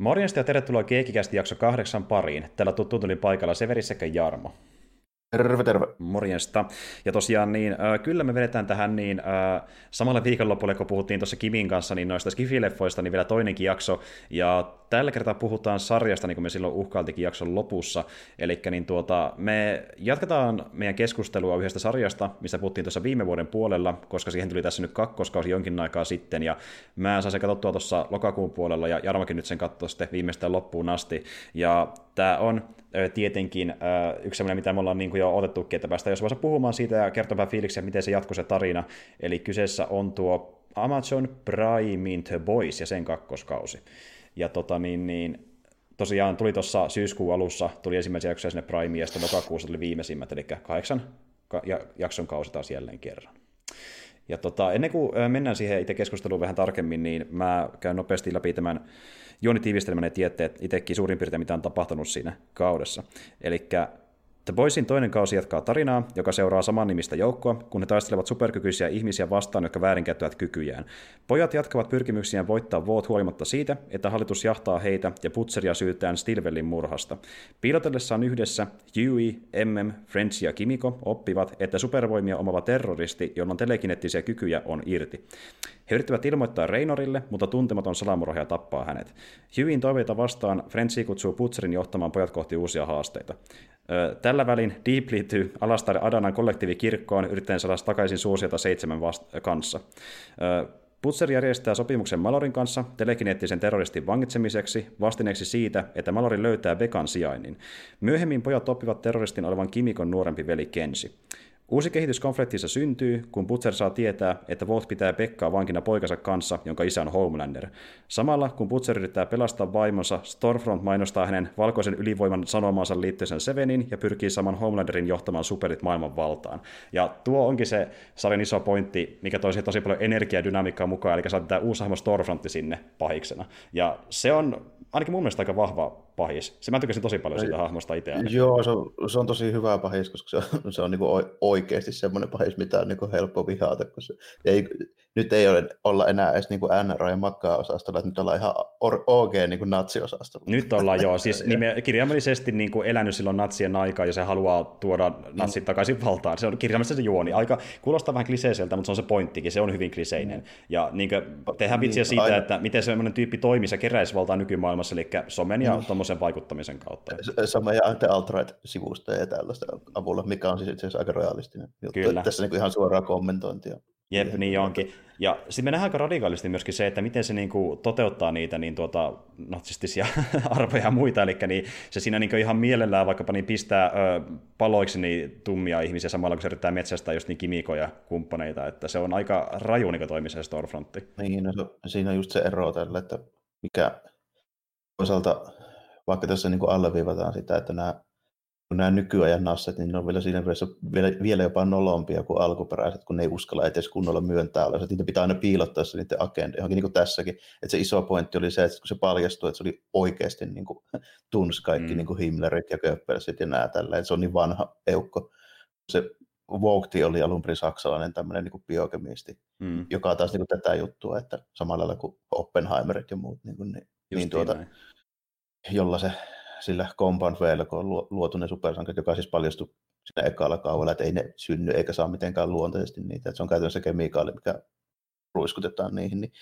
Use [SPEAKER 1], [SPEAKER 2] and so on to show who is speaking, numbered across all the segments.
[SPEAKER 1] Morjesta ja tervetuloa Keekikästi jakso kahdeksan pariin. Täällä tuttu tuli paikalla Severi sekä Jarmo.
[SPEAKER 2] Terve, terve.
[SPEAKER 1] Morjesta. Ja tosiaan niin, äh, kyllä me vedetään tähän niin äh, samalla viikonlopulle, kun puhuttiin tuossa Kimin kanssa niin noista skifileffoista, niin vielä toinenkin jakso. Ja tällä kertaa puhutaan sarjasta, niin kuin me silloin uhkailtikin jakson lopussa. Eli niin tuota, me jatketaan meidän keskustelua yhdestä sarjasta, mistä puhuttiin tuossa viime vuoden puolella, koska siihen tuli tässä nyt kakkoskausi jonkin aikaa sitten. Ja mä sain sen katsottua tuossa lokakuun puolella, ja Jarmokin nyt sen katsoi sitten viimeistään loppuun asti. Ja tämä on tietenkin yksi sellainen, mitä me ollaan niin kuin jo otettukin, että päästään jos puhumaan siitä ja kertomaan fiiliksiä, miten se jatkuu se tarina. Eli kyseessä on tuo Amazon Prime The Boys ja sen kakkoskausi. Ja tota niin, niin tosiaan tuli tuossa syyskuun alussa, tuli ensimmäisiä jaksoja sinne Primeen ja sitten lokakuussa tuli viimeisimmät, eli kahdeksan jakson kausi taas jälleen kerran. Ja tota, ennen kuin mennään siihen itse keskusteluun vähän tarkemmin, niin mä käyn nopeasti läpi tämän juonitiivistelmän ja tiedätte itsekin suurin piirtein, mitä on tapahtunut siinä kaudessa. Eli The Boysin toinen kausi jatkaa tarinaa, joka seuraa saman nimistä joukkoa, kun he taistelevat superkykyisiä ihmisiä vastaan, jotka väärinkäyttävät kykyjään. Pojat jatkavat pyrkimyksiään voittaa Voot huolimatta siitä, että hallitus jahtaa heitä ja Putseria syytään Stilwellin murhasta. Piilotellessaan yhdessä Huey, MM, French ja Kimiko oppivat, että supervoimia omava terroristi, jolla on telekinettisiä kykyjä, on irti. He yrittävät ilmoittaa Reinorille, mutta tuntematon salamurhaaja tappaa hänet. Hueyin toiveita vastaan Frenchi kutsuu Putzerin johtamaan pojat kohti uusia haasteita. Tällä välin Deep liittyy Alastar Adanan kollektiivikirkkoon yrittäen saada takaisin suosiota seitsemän vast- kanssa. Putzer järjestää sopimuksen Malorin kanssa telekineettisen terroristin vangitsemiseksi vastineeksi siitä, että Malori löytää Bekan sijainnin. Myöhemmin pojat oppivat terroristin olevan Kimikon nuorempi veli Kensi. Uusi kehitys konfliktissa syntyy, kun Butcher saa tietää, että Volt pitää Pekkaa vankina poikansa kanssa, jonka isä on Homelander. Samalla, kun Butcher yrittää pelastaa vaimonsa, Stormfront mainostaa hänen valkoisen ylivoiman sanomaansa liittyisen Sevenin ja pyrkii saman Homelanderin johtamaan superit maailman valtaan. Ja tuo onkin se sarjan iso pointti, mikä toisi tosi paljon energiadynamiikkaa mukaan, eli saa tämä uusi hahmo Stormfrontti sinne pahiksena. Ja se on ainakin mun mielestä aika vahva pahis. Se mä tykkäsin tosi paljon siitä hahmosta itse.
[SPEAKER 2] Joo, se on, se on tosi hyvä pahis, koska se on, se on niin oikeasti semmoinen pahis, mitä on niin helppo vihata. Kun se, ei, nyt ei ole, olla enää edes niin NRA ja makkaa-osastolla, että nyt ollaan ihan OG niin natsiosastolla.
[SPEAKER 1] Nyt ollaan joo, siis nime, kirjaimellisesti niin kuin elänyt silloin natsien aikaa ja se haluaa tuoda natsit takaisin valtaan. Se on kirjaimellisesti se juoni. Aika kuulostaa vähän kliseiseltä, mutta se on se pointtikin, se on hyvin kliseinen. Ja niin kuin, tehdään vitsiä niin, siitä, aina. että miten semmoinen tyyppi toimii ja keräisi valtaa nykymaailmassa, eli somen ja mm. tuommoisen vaikuttamisen kautta.
[SPEAKER 2] Sama ja The Alt-Right-sivusta ja tällaista avulla, mikä on siis itse asiassa aika realistinen juttu. Kyllä. Tässä niin kuin ihan suoraa kommentointia.
[SPEAKER 1] Jep, niin onkin. Ja sitten me nähdään aika radikaalisti myöskin se, että miten se niinku toteuttaa niitä niin tuota, natsistisia arvoja ja muita, eli niin se siinä niinku ihan mielellään vaikkapa niin pistää ö, paloiksi niin tummia ihmisiä samalla, kun se yrittää metsästää just niin kimikoja kumppaneita, että se on aika raju niin toimii se Storefrontti.
[SPEAKER 2] Niin, no, siinä on just se ero tällä, että mikä toisaalta, vaikka tässä niin kuin alleviivataan sitä, että nämä kun nämä nykyajan nasset, niin ne on vielä siinä mielessä vielä, vielä jopa nolompia kuin alkuperäiset, kun ne ei uskalla edes kunnolla myöntää olla. Niitä pitää aina piilottaa se niiden agenda, johonkin niin kuin tässäkin. Että se iso pointti oli se, että kun se paljastui, että se oli oikeasti niin kuin, tunsi kaikki mm. niin kuin Himmlerit ja Goebbelsit ja nämä tällä, että se on niin vanha eukko. Se Vogti oli alun perin saksalainen tämmöinen niin kuin biokemisti, mm. joka taas niin kuin tätä juttua, että samalla lailla kuin Oppenheimerit ja muut, niin, kuin, niin, niin tuota, jolla se sillä Compound Vllä, kun on luotu ne supersankarit, joka siis paljastui siinä ekalla kaudella, että ei ne synny eikä saa mitenkään luontaisesti niitä, että se on käytännössä kemikaali, mikä ruiskutetaan niihin. Niin.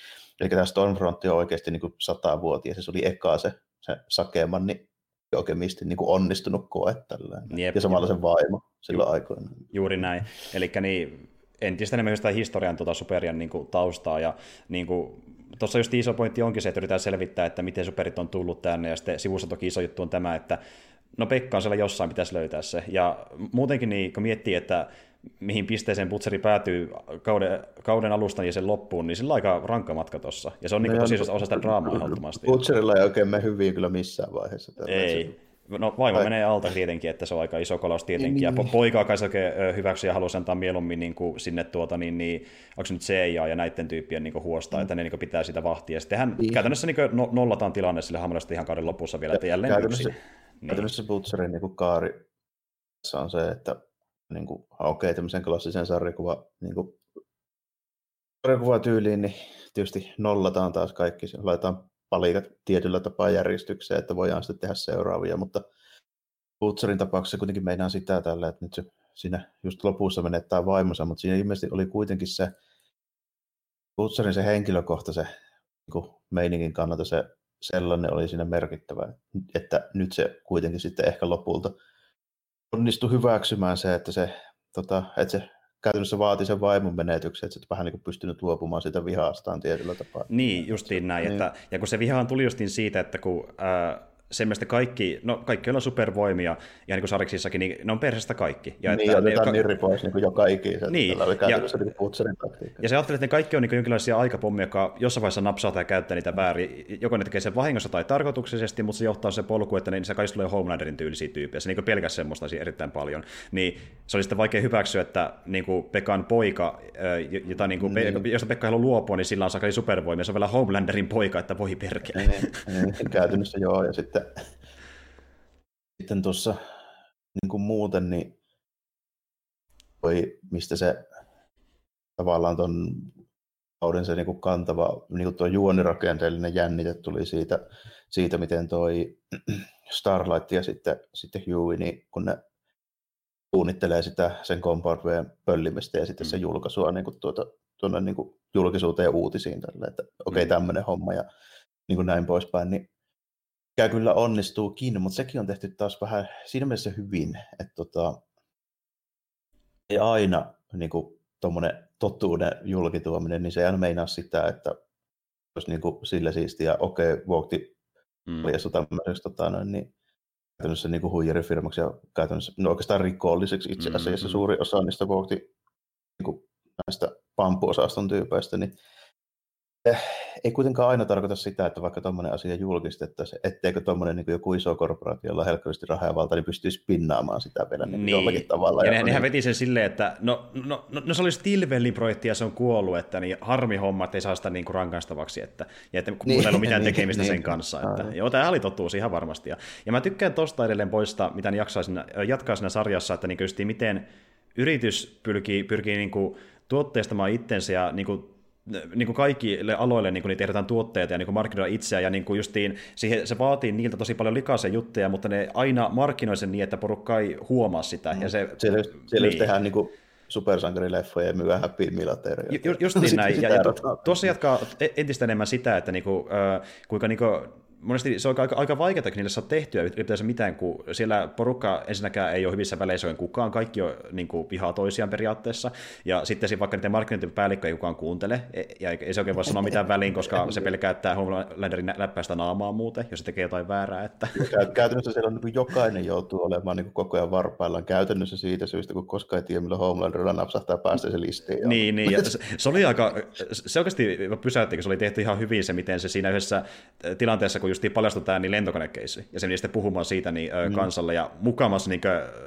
[SPEAKER 2] Eli tämä Stormfront on oikeasti niin satavuotias, ja se oli eka se, se Sakeman, niin biokemisti niin kuin onnistunut koe tällä. Jep, ja samalla jep. se vaimo silloin Ju- aikoina.
[SPEAKER 1] Juuri näin. Eli niin, entistä enemmän sitä historian tuota superian niin kuin, taustaa, ja niin kuin, tuossa just iso pointti onkin se, että yritetään selvittää, että miten superit on tullut tänne, ja sitten sivussa toki iso juttu on tämä, että no Pekka on siellä jossain, pitäisi löytää se. Ja muutenkin niin, kun miettii, että mihin pisteeseen Butseri päätyy kauden, kauden alusta ja sen loppuun, niin sillä on aika rankka matka tuossa. Ja se on no niin tosi osa sitä draamaa ehdottomasti.
[SPEAKER 2] Butcherilla ei oikein mene hyvin kyllä missään vaiheessa.
[SPEAKER 1] Ei. No vaimo Ai. menee alta tietenkin, että se on aika iso kolaus tietenkin. Ja niin. poikaa kai se hyväksi ja haluaisi antaa mieluummin niin kuin sinne tuota, niin, niin, onko se nyt CIA ja näiden tyyppien niin huostaa, mm. että ne niin pitää sitä vahtia. Ja sittenhän niin. käytännössä niin no, nollataan tilanne sille hamrasta ihan kauden lopussa vielä, että jälleen käytännössä, yksin.
[SPEAKER 2] Niin. Käytännössä Butcherin niin kaari on se, että niin kuin, okei, okay, tämmöisen klassisen sarjakuva, niin kuin, sarjakuva tyyliin, niin tietysti nollataan taas kaikki, laitetaan palikat tietyllä tapaa järjestykseen, että voidaan sitten tehdä seuraavia, mutta Butcherin tapauksessa kuitenkin meinaa sitä tällä, että nyt se siinä just lopussa menettää vaimonsa, mutta siinä ilmeisesti oli kuitenkin se Butcherin se henkilökohta, se niin meiningin kannalta se sellainen oli siinä merkittävä, että nyt se kuitenkin sitten ehkä lopulta onnistui hyväksymään se, että se, tota, että se käytännössä vaati sen vaimon menetyksen, että se vähän niin kuin pystynyt luopumaan siitä vihastaan tietyllä tapaa.
[SPEAKER 1] Niin, justiin näin. Niin. Että, ja kun se vihaan tuli justiin siitä, että kun ää, semmoista kaikki, no kaikki on supervoimia, ja niin kuin Sariksissakin, niin ne on perheestä kaikki.
[SPEAKER 2] Ja niin, että otetaan ne, nirri pois niin kuin joka ikisen. Niin, oli ja, niin
[SPEAKER 1] ja se ajattelee, että ne kaikki on niin jonkinlaisia aikapommia, jotka jossain vaiheessa napsaa tai käyttää niitä väärin. Joko ne tekee sen vahingossa tai tarkoituksellisesti, mutta se johtaa se polku, että niin se kaikista tulee Homelanderin tyylisiä tyyppejä. Se niin pelkäs semmoista erittäin paljon. Niin se oli sitten vaikea hyväksyä, että niin kuin Pekan poika, jota niin kuin, niin. josta Pekka haluaa luopua, niin sillä on sakali supervoimia. Se on vielä Homelanderin poika, että voi perkele.
[SPEAKER 2] Niin, niin, käytännössä joo, ja sitten sitten, sitten tuossa niin kuin muuten, niin toi, mistä se tavallaan tuon kauden se niin kuin kantava, niin kuin tuo juonirakenteellinen jännite tuli siitä, siitä miten toi Starlight ja sitten, sitten Huey, niin kun ne suunnittelee sitä sen Compound pöllimistä ja sitten mm. se julkaisua niin kuin tuota, tuonne niin kuin julkisuuteen ja uutisiin tälle, että okei okay, mm. tämmöinen homma ja niin kuin näin poispäin, niin mikä kyllä onnistuukin, mutta sekin on tehty taas vähän siinä mielessä hyvin, että tota, ei aina niin tuommoinen totuuden julkituominen, niin se ei aina meinaa sitä, että jos niin kuin sillä siistiä, okei, okay, Voughti mm. paljastu tämmöiseksi, tota, noin, niin käytännössä niin huijarifirmaksi ja käytännössä no oikeastaan rikolliseksi itse asiassa mm-hmm. suuri osa niistä Voughti niin näistä pampuosaston tyypeistä, niin ei kuitenkaan aina tarkoita sitä, että vaikka tuommoinen asia julkistettaisiin, etteikö tuommoinen niin joku iso korporaatio, jolla on helkkaristi rahaa ja valta, niin pystyisi pinnaamaan sitä vielä niin niin. jollakin tavalla.
[SPEAKER 1] Ja, ja nehän veti sen silleen, että no, no, no, no se oli Stilwellin projekti ja se on kuollut, että niin harmi homma, että ei saa sitä niin kuin rankaistavaksi, että, ja että kun niin, ei ollut mitään niin, tekemistä niin, sen kanssa. Että, niin. joo, tämä oli totuus ihan varmasti. Ja, ja mä tykkään tosta edelleen poista, mitä jaksaisin, jatkaa siinä sarjassa, että niin miten yritys pyrkii, pyrkii niin kuin tuotteistamaan itsensä ja niin kuin niin kuin kaikille aloille niin kuin niitä tehdään tuotteita ja niin kuin markkinoida itseään, ja niin kuin justiin, siihen, se vaatii niiltä tosi paljon likaisen juttuja, mutta ne aina markkinoi sen niin, että porukka ei huomaa sitä. Mm. Ja se,
[SPEAKER 2] siellä just, siellä niin. tehdään niin kuin supersankarileffoja ja myydä Happy Milateria.
[SPEAKER 1] Ju, just niin näin. Ja, ja tuossa jatkaa e- entistä enemmän sitä, että niinku, äh, kuinka niinku, monesti se on aika, aika vaikeaa, että niille saa tehtyä ylipäänsä mitään, kun siellä porukka ensinnäkään ei ole hyvissä väleissä kukaan, kaikki on niin kuin, vihaa toisiaan periaatteessa, ja sitten vaikka niiden markkinointipäällikkö ei kukaan kuuntele, e, ja ei se oikein voi sanoa mitään väliin, koska se pelkää, että Homelanderin läppäistä naamaa muuten, jos se tekee jotain väärää. Että...
[SPEAKER 2] Käytännössä siellä on niin jokainen joutuu olemaan niin koko ajan varpaillaan käytännössä siitä syystä, kun koskaan ei tiedä, milloin Homelanderilla napsahtaa päästä se listiin.
[SPEAKER 1] Niin, niin ja se, se, oli aika, se oikeasti pysäytti, kun se oli tehty ihan hyvin se, miten se siinä yhdessä tilanteessa, kun just paljastui tämä niin lentokonekeissi, ja se meni sitten puhumaan siitä niin, mm. kansalle, ja mukamassa niin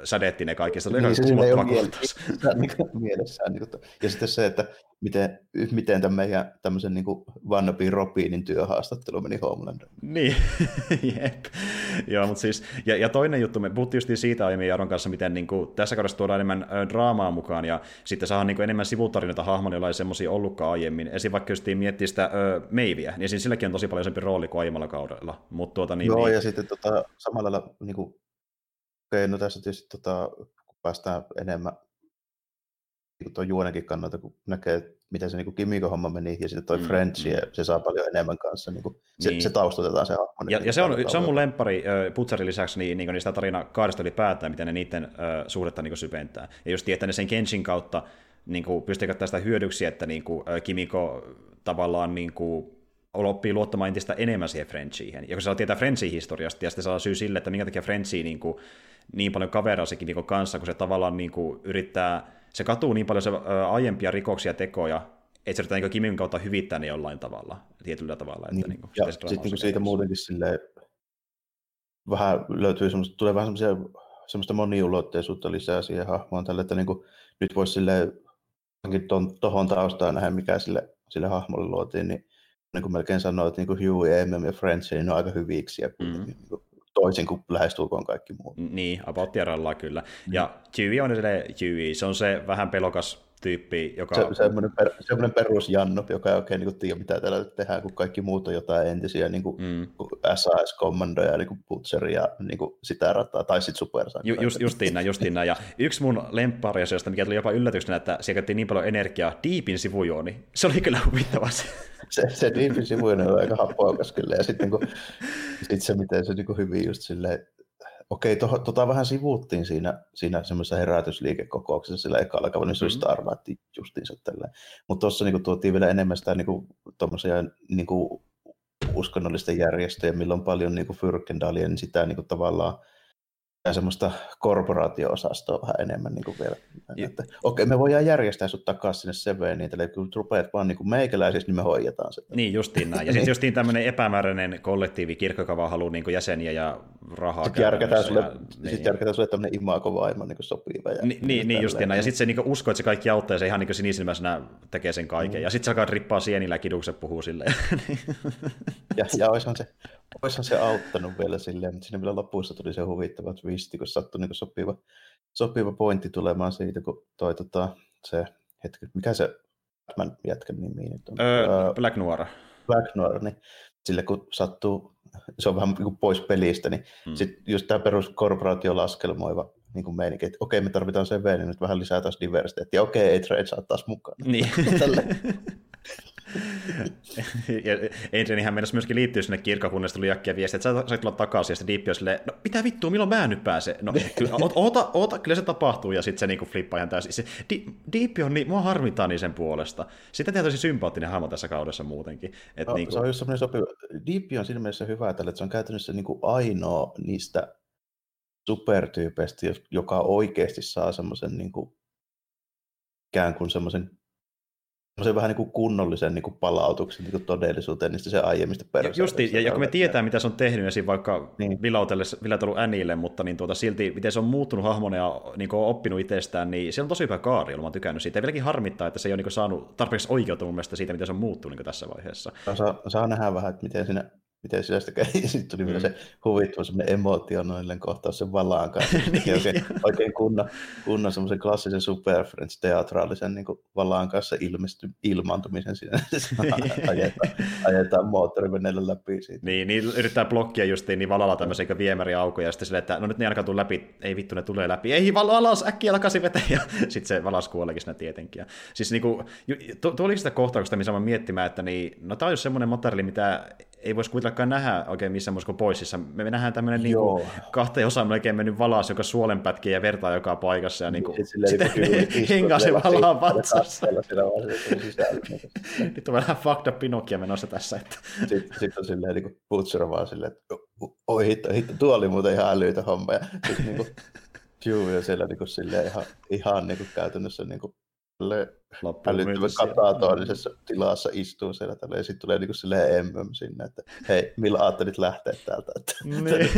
[SPEAKER 1] sädetti ne kaikki, se oli niin, se ei ole
[SPEAKER 2] mielessään. Niin, ja sitten se, että miten, miten tämän meidän tämmöisen niin Vannabi Robinin työhaastattelu meni Homeland.
[SPEAKER 1] Niin, jep. Joo, mutta siis, ja, ja, toinen juttu, me puhuttiin just siitä aiemmin Jaron kanssa, miten niin kuin, tässä kaudessa tuodaan enemmän ö, draamaa mukaan, ja sitten saadaan niin kuin, enemmän sivutarinoita hahmoja, joilla ei semmoisia ollutkaan aiemmin. Esim. vaikka just miettii sitä ö, Meiviä, niin siinä silläkin on tosi paljon sempi rooli kuin aiemmalla kaudella. Mut, tuota, niin,
[SPEAKER 2] Joo,
[SPEAKER 1] niin...
[SPEAKER 2] ja sitten tota, samalla lailla, niin kuin, okay, no tässä tietysti tota, kun päästään enemmän niin tuon juonenkin kannalta, kun näkee, miten se niin Kimiko homma meni, ja sitten toi mm, French, mm. ja se saa paljon enemmän kanssa, niin kuin, se, niin. se taustatetaan se hahmo.
[SPEAKER 1] Ja, niin ja se, on, se on mun lempari Putsarin lisäksi niin, niin niistä tarina kahdesta ylipäätään, miten ne niiden äh, suhdetta niin syventää. Ja just että ne sen Kenshin kautta niin kuin, pystyy käyttämään sitä hyödyksi, että niin kuin, Kimiko tavallaan niin kuin, oppii luottamaan entistä enemmän siihen Frenchiin. Ja kun se saa tietää Frenchin historiasta, ja sitten saa syy sille, että minkä takia Frenchi niin, kuin, niin paljon kaveraa se Kimikon kanssa, kun se tavallaan niin kuin, yrittää se katuu niin paljon se ä, aiempia rikoksia ja tekoja, että se yrittää niin Kimin kautta hyvittää ne jollain tavalla, tietyllä tavalla. Että
[SPEAKER 2] niin, niin kuin, ja sitten niin siitä muutenkin silleen, vähän löytyy semmoista, tulee vähän semmoisia, semmoista moniulotteisuutta lisää siihen hahmoon tälle, että niin kuin, nyt voisi silleen tuohon taustaan nähdä, mikä sille, sille hahmolle luotiin, niin niin kuin melkein että niin kuin Huey, MM ja French, niin ne on aika hyviksiä mm. niin kuin, toisin kuin lähestulkoon kaikki muut.
[SPEAKER 1] Niin, about kyllä. Mm. Ja Chewie on edelleen Chewie, se on se vähän pelokas tyyppi, joka...
[SPEAKER 2] Se, semmoinen, per, semmoinen perusjanno, joka ei oikein niin tiedä, mitä täällä tehdään, kun kaikki muut on jotain entisiä niin kuin mm. SAS-kommandoja, niin kuin Butcheria, niin kuin sitä rataa, tai sitten Super
[SPEAKER 1] Ju, just, justiin näin, justiin näin. Ja yksi mun lemppariasioista, mikä tuli jopa yllätyksenä, että siellä käytettiin niin paljon energiaa, Deepin sivujooni. Se oli kyllä huvittava se.
[SPEAKER 2] Se, se Deepin sivujooni on aika happoakas kyllä, ja sitten niin sit se, miten se niin kuin hyvin just silleen, Okei, to, tota vähän sivuuttiin siinä, siinä semmoisessa herätysliikekokouksessa sillä ekalla kaudella, niin se oli Star Wars justiinsa tälleen. Mutta tuossa niin tuotiin vielä enemmän sitä niin kuin, niin kuin, uskonnollisten järjestöjä, millä on paljon niin Fyrkendalia, niin sitä niin kuin, tavallaan semmoista korporaatio-osastoa vähän enemmän niin kuin vielä. Että, okei, me voidaan järjestää sut takaisin sinne Seveen, niin eli kun rupeat vaan niin meikäläisiksi, niin me hoidetaan se.
[SPEAKER 1] Niin, justiin näin. Ja sitten justiin tämmöinen epämääräinen kollektiivi kirkkokava haluaa niin jäseniä ja rahaa.
[SPEAKER 2] Sitten järkätään sulle, ja, niin. sit järkätään sulle tämmöinen imagovaimo niin sopiva. Ja
[SPEAKER 1] Ni, niin, niin justiin näin. Ja sitten se niin uskoo, että se kaikki auttaa ja se ihan niin sinisilmäisenä tekee sen kaiken. Mm. Ja sitten se alkaa rippaa sienillä ja kidukset puhuu silleen.
[SPEAKER 2] ja, ja olisihan se, olisihan se auttanut vielä silleen, mutta siinä vielä lopussa tuli se huvittava twisti, kun sattui niin sopiva, sopiva pointti tulemaan siitä, kun toi tota, se hetki, mikä se Batman jätkän nimi nyt on?
[SPEAKER 1] Öö, Black Noir.
[SPEAKER 2] Black Noir, niin sille kun sattuu, se on vähän niin pois pelistä, niin hmm. sitten just tämä perus korporaatiolaskelmoiva niin kuin meininki, että okei, me tarvitaan CV, niin nyt vähän lisää taas diversiteettiä. Okei, ei trade saa taas mukaan.
[SPEAKER 1] Niin. Adrianihän mennessä myöskin liittyy sinne kirkkokunnasta tuli jäkkiä viestiä, että sä sait tulla takaisin, ja sitten Deep on silleen, no mitä vittua, milloin mä nyt pääsen? No kyllä, oota, oota, kyllä se tapahtuu, ja sitten se niinku flippaa ihan täysin. Se, Deep on, niin, mua harmittaa niin sen puolesta. Sitä tietysti sympaattinen hahmo tässä kaudessa muutenkin. Et
[SPEAKER 2] no,
[SPEAKER 1] niinku...
[SPEAKER 2] Se on just semmoinen sopiva. Deep on siinä mielessä hyvä, että se on käytännössä niinku ainoa niistä supertyypeistä, joka oikeasti saa semmoisen niinku, ikään kuin semmoisen se vähän niin kuin kunnollisen niin kuin palautuksen niin kuin todellisuuteen niistä se aiemmista
[SPEAKER 1] persoonista. Justi, ja, ja kun me tietää, mitä se on tehnyt, esim. vaikka niin. vilautellut Änille, mutta niin tuota, silti, miten se on muuttunut hahmona ja niin kuin on oppinut itsestään, niin se on tosi hyvä kaari, mä oon tykännyt siitä. Ja vieläkin harmittaa, että se ei ole niin kuin saanut tarpeeksi oikeutta mun mielestä siitä, miten se on muuttunut niin tässä vaiheessa.
[SPEAKER 2] Saa, saa nähdä vähän, että miten siinä miten sillä sitä käy. Sitten tuli mm. vielä se huvittava semmoinen emotionaalinen kohtaus sen valaan kanssa. niin, oikein, oikein kunnon, kunnon semmoisen klassisen Super Friends teatraalisen niin valaan kanssa ilmesty, ilmaantumisen siinä. ajetaan, ajetaan moottoriveneellä läpi siitä.
[SPEAKER 1] Niin, niin yrittää blokkia justiin niin valalla tämmöisen viemäriaukoja ja sitten silleen, että no nyt ne ainakaan tuu läpi, ei vittu ne tulee läpi, ei valas äkkiä takaisin veteen ja sitten se valas kuoleekin siinä tietenkin. Ja, siis niin kuin, tuo, tuo oli sitä kohtauksesta, missä mä miettimään, että niin, no tämä on semmoinen materiaali, mitä ei voisi kuitenkaan nähdä oikein missään kuin poississa. Me nähdään tämmöinen niin kuin, kahteen osaan melkein mennyt valas, joka suolenpätkiä ja vertaa joka paikassa. Ja niin kuin, sitten hengaa se valaa vatsassa. Nyt on vähän fucked up Pinokia menossa tässä. Että.
[SPEAKER 2] Sitten, sitten on silleen niin kuin Butcher vaan silleen, että oi hitto, hitto, tuo oli muuten ihan älyitä homma. Ja sitten niin kuin, Juu, ja siellä niin kuin, silleen ihan, ihan niin kuin, käytännössä niin kuin, älyttömän katatonisessa tilassa istuu siellä tälle, ja sitten tulee niinku silleen MM sinne, että hei, millä ajattelit lähteä täältä, että niin. tulee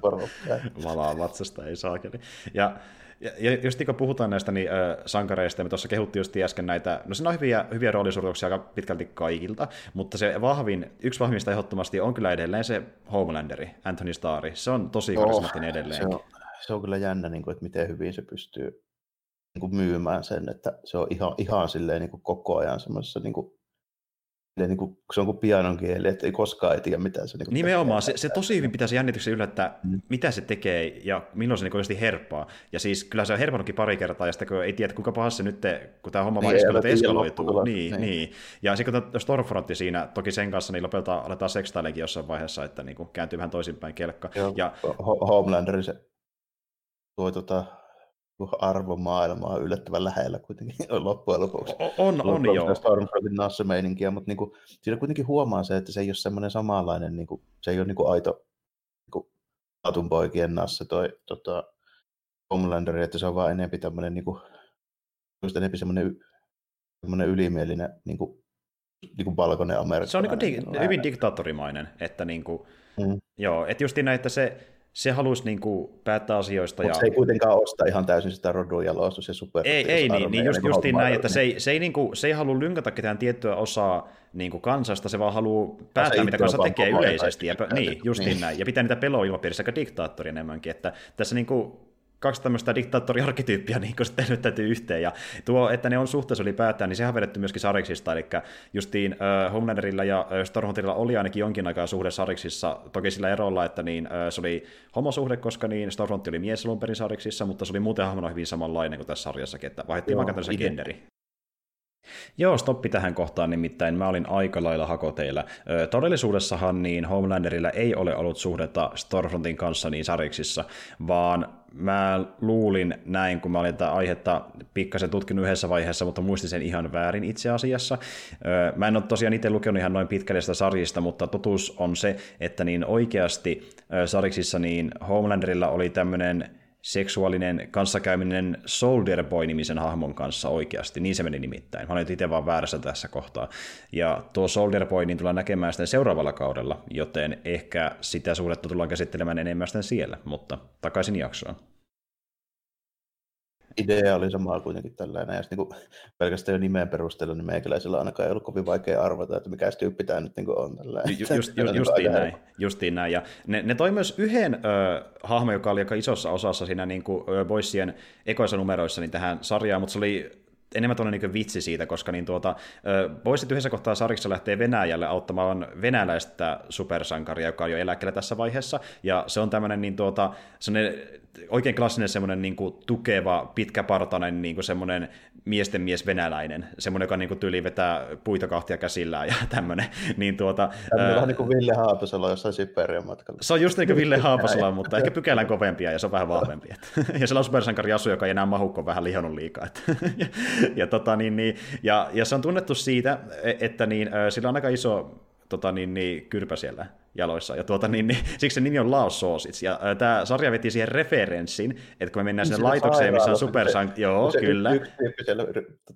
[SPEAKER 2] porukkaa.
[SPEAKER 1] Valaa vatsasta, ei saakeli. Ja ja, ja just niin kun puhutaan näistä niin, äh, sankareista, me tuossa kehuttiin just äsken näitä, no se on hyviä, hyviä roolisuorituksia aika pitkälti kaikilta, mutta se vahvin, yksi vahvista ehdottomasti on kyllä edelleen se Homelanderi, Anthony Starri. Se on tosi karismaattinen oh, edelleen.
[SPEAKER 2] Se on, se on kyllä jännä, niin kuin, että miten hyvin se pystyy niin kuin myymään sen, että se on ihan, ihan silleen niin kuin koko ajan semmoisessa niin kuin, niin kuin, se on kuin pianon kieli, että ei koskaan ei tiedä, mitä se niin
[SPEAKER 1] Nimenomaan, se, se tosi hyvin pitäisi jännityksen yllä, että mm. mitä se tekee ja milloin se niin herppaa. Ja siis kyllä se on herpannutkin pari kertaa, ja sitten kun ei tiedä, kuinka pahassa se nyt, kun tämä homma niin, vaan eskaloituu. Niin, niin. niin. Ja sitten kun Stormfrontti siinä, toki sen kanssa, niin lopulta aletaan sekstailekin jossain vaiheessa, että niin kuin kääntyy vähän toisinpäin kelkka.
[SPEAKER 2] Joo, ja, Homelander se tuo tota, arvomaailmaa yllättävän lähellä kuitenkin loppujen lopuksi.
[SPEAKER 1] On, on, on joo.
[SPEAKER 2] Stormfrontin nassemeininkiä, mutta niin kuin, siinä kuitenkin huomaa se, että se ei ole semmoinen samanlainen, niin kuin, se ei ole niin kuin aito niin kuin, poikien nasse toi tota, Homelander, että se on vaan enempi tämmöinen niin kuin, just enempi semmoinen, semmoinen ylimielinen niin kuin, niin kuin valkoinen Amerikka.
[SPEAKER 1] Se on niin kuin di- hyvin diktaattorimainen, että niin kuin, mm. joo, että just näin, että se, se halusi niin kuin päättää asioista.
[SPEAKER 2] Mutta ja... se ei kuitenkaan osta ihan täysin sitä rodun jalostus ja super.
[SPEAKER 1] Ei, ei niin, niin just, justiin näin, että se ei, se ei, niin kuin, se ei halua lynkata ketään tiettyä osaa niin kuin kansasta, se vaan haluaa päättää, mitä kansa tekee yleisesti. Ja, niin, justiin niin. näin. Ja pitää niitä peloa ilmapiirissä aika diktaattori enemmänkin. Että tässä niin kuin, kaksi tämmöistä diktaattoriarkkityyppiä niin sitten nyt täytyy yhteen. Ja tuo, että ne on suhteessa ylipäätään, niin sehän on vedetty myöskin Sariksista, eli justiin äh, Homelanderilla ja Stormhuntilla oli ainakin jonkin aikaa suhde Sariksissa, toki sillä erolla, että niin, äh, se oli homosuhde, koska niin Stormfront oli mies alun perin Sariksissa, mutta se oli muuten hahmona hyvin samanlainen kuin tässä sarjassakin, että vaihdettiin vaan genderi. Joo, stoppi tähän kohtaan, nimittäin mä olin aika lailla hakoteilla. Todellisuudessahan niin Homelanderilla ei ole ollut suhdetta Stormfrontin kanssa niin sariksissa, vaan mä luulin näin, kun mä olin tätä aihetta pikkasen tutkinut yhdessä vaiheessa, mutta muistin sen ihan väärin itse asiassa. Mä en ole tosiaan itse lukenut ihan noin pitkälle sitä sarjista, mutta totuus on se, että niin oikeasti sariksissa niin Homelanderilla oli tämmöinen seksuaalinen kanssakäyminen Soldier Boy-nimisen hahmon kanssa oikeasti, niin se meni nimittäin. Mä olin itse vaan väärässä tässä kohtaa. Ja tuo Soldier Boy niin tullaan näkemään sitten seuraavalla kaudella, joten ehkä sitä suhdetta tullaan käsittelemään enemmän sitten siellä, mutta takaisin jaksoon
[SPEAKER 2] idea oli sama kuitenkin tällainen, ja niin pelkästään jo nimen perusteella, niin meikäläisellä ainakaan ei ollut kovin vaikea arvata, että mikä tyyppi tämä nyt niin on. Tällainen.
[SPEAKER 1] Ju, just, ju, justiin, näin, justiin näin, ja ne, ne toi myös yhden ö, hahmo, joka oli aika isossa osassa siinä niin kuin, Boissien ekoissa numeroissa niin tähän sarjaan, mutta se oli enemmän tuonne niin vitsi siitä, koska niin tuota, voisit yhdessä kohtaa sarjassa lähteä Venäjälle auttamaan venäläistä supersankaria, joka on jo eläkkeellä tässä vaiheessa, ja se on tämmöinen niin tuota, oikein klassinen semmoinen niin kuin, tukeva, pitkäpartainen niin kuin semmoinen miesten mies venäläinen, semmoinen, joka niin kuin, tyyli vetää puita kahtia käsillään ja tämmöinen. Niin, tuota,
[SPEAKER 2] ää... vähän niin kuin Ville Haapasalo jossain Siperian matkalla.
[SPEAKER 1] Se on just niin kuin Ville Haapasalo, mutta ehkä pykälän kovempia ja se on vähän vahvempi. ja se on supersankari Asu, joka ei enää mahu, kun vähän lihonnut liikaa. ja, ja, tota, niin, niin, ja, ja, se on tunnettu siitä, e, että niin, sillä on aika iso tota, niin, niin, kyrpä siellä jaloissa. Ja tuota, niin, niin, siksi se nimi on Laos Sausage. Ja äh, tämä sarja veti siihen referenssin, että kun me mennään sinne laitokseen, missä on supersank... Joo,
[SPEAKER 2] se
[SPEAKER 1] kyllä.
[SPEAKER 2] Yksi tyyppi siellä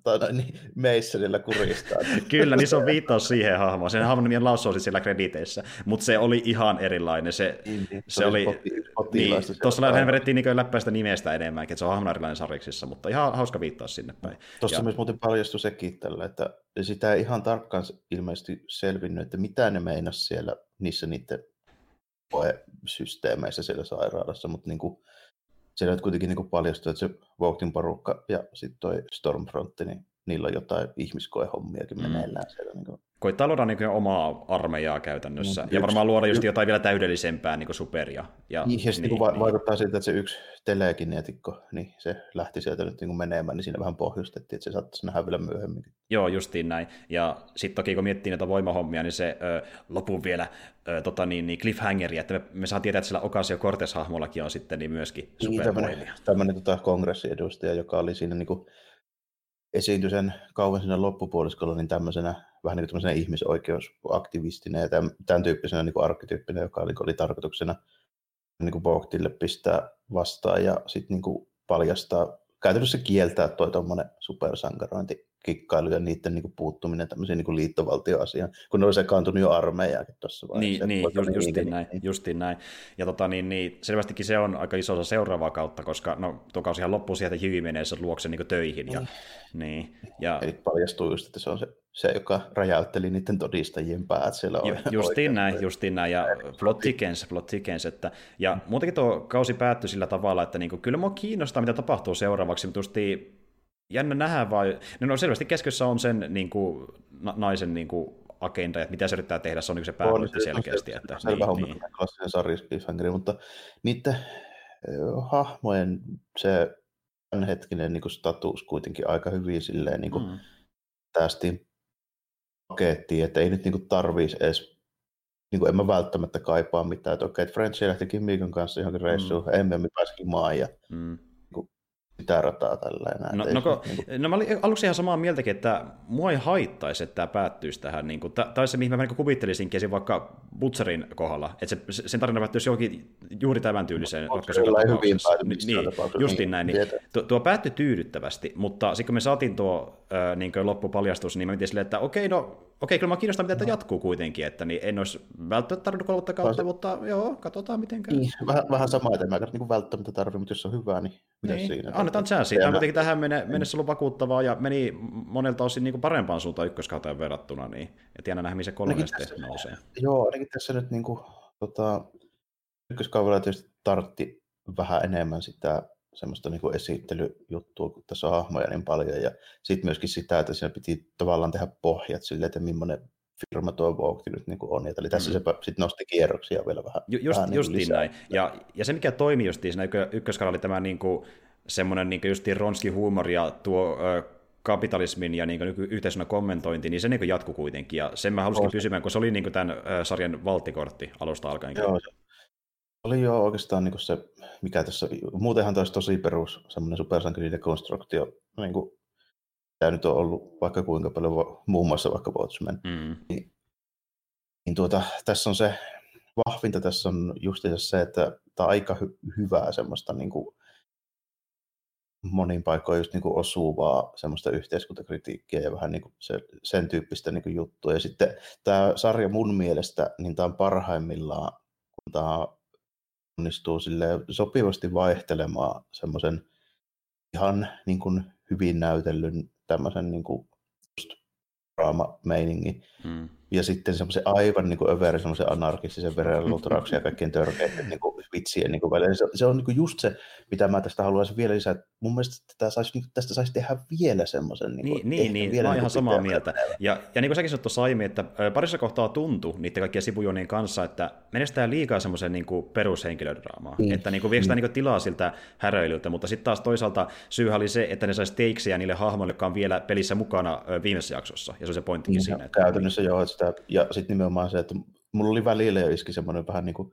[SPEAKER 2] tota, niin, meissonilla kuristaa.
[SPEAKER 1] kyllä, niin se on viittaus siihen hahmoon. Sen hahmon nimi on Laos Sausage siellä krediteissä. Mutta se oli ihan erilainen. Se, niin, niin, se, se oli... Poti, niin, tuossa hän vedettiin niin läppäistä nimestä enemmänkin, että se on hahmon erilainen sarjiksissa, mutta ihan hauska viittaus sinne päin.
[SPEAKER 2] Tuossa ja... myös muuten paljastui sekin tällä, että sitä ei ihan tarkkaan ilmeisesti selvinnyt, että mitä ne meinas siellä niissä niiden systeemeissä siellä sairaalassa, mutta niin kuin, siellä kuitenkin niin paljastui, että se Voughtin porukka ja sitten toi Stormfront, niin niillä on jotain ihmiskoehommiakin mm. meneillään siellä. Niin kuin.
[SPEAKER 1] Koittaa luoda niin omaa armeijaa käytännössä, mm, ja varmaan luoda just jotain vielä täydellisempää niin superia.
[SPEAKER 2] Ja, niin, ja niin, niin, niin, vaikuttaa siltä, että se yksi telekineetikko, niin se lähti sieltä nyt niin menemään, niin siinä vähän pohjustettiin, että se saattaisi nähdä vielä myöhemmin.
[SPEAKER 1] Joo, justiin näin. Ja sitten toki kun miettii näitä voimahommia, niin se ö, lopun vielä ö, tota, niin, niin cliffhangeria, että me, me saa tietää, että sillä Ocasio Cortez-hahmollakin on sitten niin myöskin supervoimia. Niin, tämmöinen,
[SPEAKER 2] tämmöinen tota, kongressiedustaja, joka oli siinä niin kuin, esiintyi sen kauan siinä loppupuoliskolla niin tämmöisenä vähän niin kuin ihmisoikeusaktivistina ja tämän, tämän tyyppisenä niin kuin joka oli, oli tarkoituksena niin kuin pistää vastaan ja sitten niin paljastaa, käytännössä kieltää toi tuommoinen supersankarointi kikkailu ja niiden niin kuin puuttuminen tämmöisiin niin liittovaltioasiaan, kun ne oli sekaantunut jo armeijaakin tuossa
[SPEAKER 1] vaiheessa. Niin, niin just, justiin, niin, näin, niin. justiin näin. Ja tota, niin, niin, selvästikin se on aika iso osa seuraavaa kautta, koska no, tuo kausihan loppuu sieltä Jyvi menee sen luokse niin töihin. Ja, niin, ja...
[SPEAKER 2] Eli paljastuu just, että se on se, se joka räjäytteli niiden todistajien päät siellä.
[SPEAKER 1] Ju, justiin näin, justiin näin, ja plot thickens, plot thickens, että, ja muutenkin tuo kausi päättyi sillä tavalla, että niin kuin, kyllä mua kiinnostaa, mitä tapahtuu seuraavaksi, mutta justiin jännä nähdä vai, no, no selvästi keskiössä on sen niin kuin, na- naisen niin kuin, agenda, että mitä se yrittää tehdä, se on niin se pääpointti selkeästi. Se, että,
[SPEAKER 2] se, niin, on niin. klassinen sarjispifangeri, mutta niiden hahmojen se tämänhetkinen niin kuin status kuitenkin aika hyvin silleen niin kuin mm. Pakettiin, että ei nyt niin tarvitsisi edes niin kuin en mä välttämättä kaipaa mitään, että okei, että French lähti Kim kanssa johonkin reissuun, mm. emme pääsikin maan ja mm sitä rataa tällainen.
[SPEAKER 1] No, no, ko, niin kuin... no mä olin aluksi ihan samaa mieltäkin, että mua ei haittaisi, että tämä päättyisi tähän, niin kuin, tai se, mihin mä niin kuvittelisinkin vaikka Butcherin kohdalla, että se, sen tarina päättyisi johonkin juuri tämän tyyliseen
[SPEAKER 2] no, ratkaisuun. hyvin
[SPEAKER 1] niin, niin, justiin näin. Niin, tuo, tuo päättyi tyydyttävästi, mutta sitten kun me saatiin tuo niin loppupaljastus, niin mä mietin silleen, että okei, no okei, kyllä mä kiinnostaa, miten tämä no. jatkuu kuitenkin, että niin en olisi välttämättä tarvinnut kolmatta kautta, se... mutta joo, katsotaan miten käy.
[SPEAKER 2] Niin, vähän, vähän sama, että mä niin välttämättä tarvitse, mutta jos se on hyvää, niin mitä niin. siinä?
[SPEAKER 1] Annetaan chanssi. Tämä kuitenkin tähän mennessä ollut vakuuttavaa ja meni monelta osin niin kuin parempaan suuntaan ykköskauteen verrattuna, niin et tiedä nähdä, missä kolmannen sitten nousee.
[SPEAKER 2] Joo, ainakin tässä nyt niin kuin, tota, ykköskaudella tietysti tartti vähän enemmän sitä semmoista niin esittelyjuttua, kun tässä on hahmoja niin paljon. Ja sitten myöskin sitä, että siinä piti tavallaan tehdä pohjat sille, että millainen firma tuo Vogue nyt niin on. Eli tässä mm. se sitten nosti kierroksia vielä vähän.
[SPEAKER 1] Ju, just,
[SPEAKER 2] vähän
[SPEAKER 1] niin justiin näin. Ja, ja se, mikä toimi justiin siinä ykköskalla, oli tämä niin kuin, semmoinen niin justiin ronski huumori ja tuo ö, kapitalismin ja niin kuin, yhteiskunnan kommentointi, niin se niin jatkuu kuitenkin. Ja sen mä halusin pysymään, kun se oli niin kuin, tämän ö, sarjan valttikortti alusta alkaen.
[SPEAKER 2] Joo, se oli jo oikeastaan niin se, mikä tässä, muutenhan taisi tosi perus semmoinen supersankaridekonstruktio, niin kuin tämä nyt on ollut vaikka kuinka paljon, muun muassa vaikka Watchmen, mm. niin, niin tuota, tässä on se, vahvinta tässä on just se, että tämä on aika hy- hyvää semmoista niin kuin, monin paikoin just niin kuin osuvaa semmoista yhteiskuntakritiikkiä ja vähän niin kuin se, sen tyyppistä niin kuin juttua. Ja sitten tämä sarja mun mielestä, niin tämä on parhaimmillaan, kun tämä onnistuu sille sopivasti vaihtelemaan semmoisen ihan niin kuin hyvin näytellyn tämmöisen niin kuin just draama-meiningin. Hmm. Ja sitten semmoisen aivan niin överin semmoisen anarkistisen verenlutrauksen ja kaikkien törkeiden niin kuin, vitsien niin kuin välillä. Se, se on niin kuin just se, mitä mä tästä haluaisin vielä lisää. Mun mielestä tätä saisi, niin, tästä saisi tehdä vielä semmoisen.
[SPEAKER 1] Niin, niin, niin, niin vielä mä oon niin ihan samaa mieltä. Ja, ja niin kuin säkin sanoit tuossa aiemmin, että parissa kohtaa tuntui niiden kaikkien sivujuonien kanssa, että menestää liikaa semmoisen niin kuin perushenkilödraamaa. Niin. Että niin kuin, viekö mm. niin tilaa siltä häröilyltä, mutta sitten taas toisaalta syyhän oli se, että ne saisi teiksejä niille hahmoille, jotka on vielä pelissä mukana viimeisessä jaksossa. Ja se on se pointtikin
[SPEAKER 2] niin,
[SPEAKER 1] siinä.
[SPEAKER 2] Että... Käytännössä joo, että sitä, ja sitten nimenomaan se, että mulla oli välillä jo iski semmoinen vähän niin kuin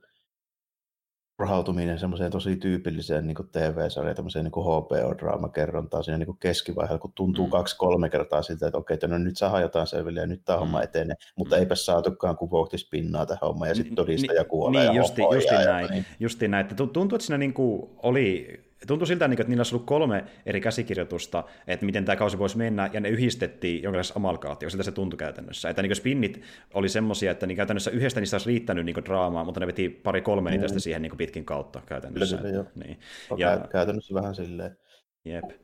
[SPEAKER 2] turhautuminen semmoiseen tosi tyypilliseen niin TV-sarjaan, tämmöiseen niin HBO-draamakerrontaan siinä niin keskivaiheella, kun tuntuu mm. kaksi-kolme kertaa siltä, että okei, että no nyt saa jotain selville ja nyt tämä mm. homma etenee, mutta mm. eipä saatukaan, kun vauhti spinnaa tähän hommaan ja sitten todistaja kuolee
[SPEAKER 1] niin,
[SPEAKER 2] ja
[SPEAKER 1] justi, justi näin, niin. justi näin, että tuntuu, että siinä niin kuin oli tuntui siltä, niin että niillä olisi ollut kolme eri käsikirjoitusta, että miten tämä kausi voisi mennä, ja ne yhdistettiin jonkinlaisessa amalkaatio, siltä se tuntui käytännössä. Että niin spinnit oli semmoisia, että niin käytännössä yhdestä niistä olisi riittänyt niin draamaa, mutta ne veti pari-kolme niitä mm. siihen niin pitkin kautta käytännössä.
[SPEAKER 2] Kyllä, joo. Niin. Ja, käytännössä vähän silleen.
[SPEAKER 1] Jep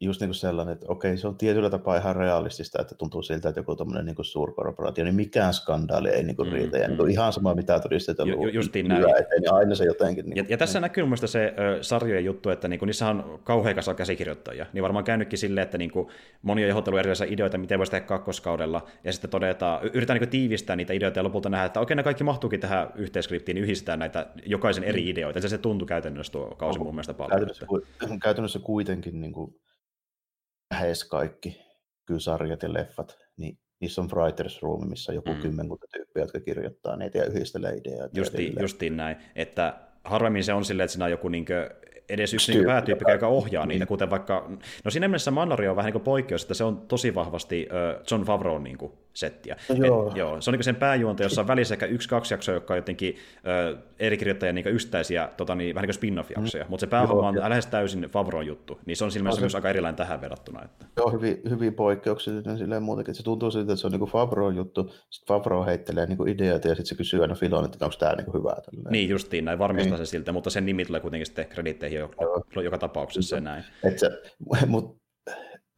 [SPEAKER 2] just niin kuin sellainen, että okei, se on tietyllä tapaa ihan realistista, että tuntuu siltä, että joku tuommoinen niin suurkorporaatio, niin mikään skandaali ei niin kuin mm, riitä. Ja mm. niin ihan sama, mitä todistetaan. Ju,
[SPEAKER 1] justiin näin.
[SPEAKER 2] Eteen, niin aina se jotenkin. Niin,
[SPEAKER 1] ja, ja tässä niin. näkyy mun se ö, sarjojen juttu, että niin kuin, niissä on kauhean kasa käsikirjoittajia. Niin varmaan käynytkin silleen, että niin kuin, moni on johdellut erilaisia ideoita, miten voisi tehdä kakkoskaudella, ja sitten todetaan, yritetään niin kuin, tiivistää niitä ideoita ja lopulta nähdä, että okei, ne kaikki mahtuukin tähän yhteiskriptiin, niin yhdistetään näitä jokaisen eri mm. ideoita. Se, se tuntuu käytännössä tuo kausi mun mielestä paljon.
[SPEAKER 2] Käytännössä, käytännössä kuitenkin niin kuin, lähes kaikki sarjat ja leffat, niin niissä on writers room, missä joku mm. kymmenkunta tyyppiä, jotka kirjoittaa niitä ja yhdistelee ideoita.
[SPEAKER 1] Justi, justiin näin, että harvemmin se on silleen, että siinä on joku niinkö edes yksi niin päätyyppi, joka ohjaa niitä, niin. kuten vaikka, no siinä mielessä Mandalori on vähän niin kuin poikkeus, että se on tosi vahvasti John Favreau niin kuin settiä.
[SPEAKER 2] No, joo.
[SPEAKER 1] Et, joo. Se on niin sen pääjuonta, jossa on välissä ehkä yksi-kaksi jaksoa, jotka on jotenkin uh, eri kirjoittajien niin yksittäisiä tota, niin, vähän niin kuin spin-off-jaksoja, mm. mutta se päähomma on lähes täysin Favreau juttu, niin se on siinä mielessä myös aika erilainen tähän verrattuna. Että.
[SPEAKER 2] Joo, hyvin, hyvin poikkeuksellinen silleen muutenkin, se tuntuu siltä, että se on niin Favreau juttu, sitten Favreau heittelee niin ideoita ja sitten se kysyy aina Filon, että onko tämä niin hyvä. Tälleen.
[SPEAKER 1] Niin, justiin näin, varmistaa niin. se siltä, mutta sen nimi tulee kuitenkin sitten kreditteihin joka, joka tapauksessa se näin.
[SPEAKER 2] Et se, mut,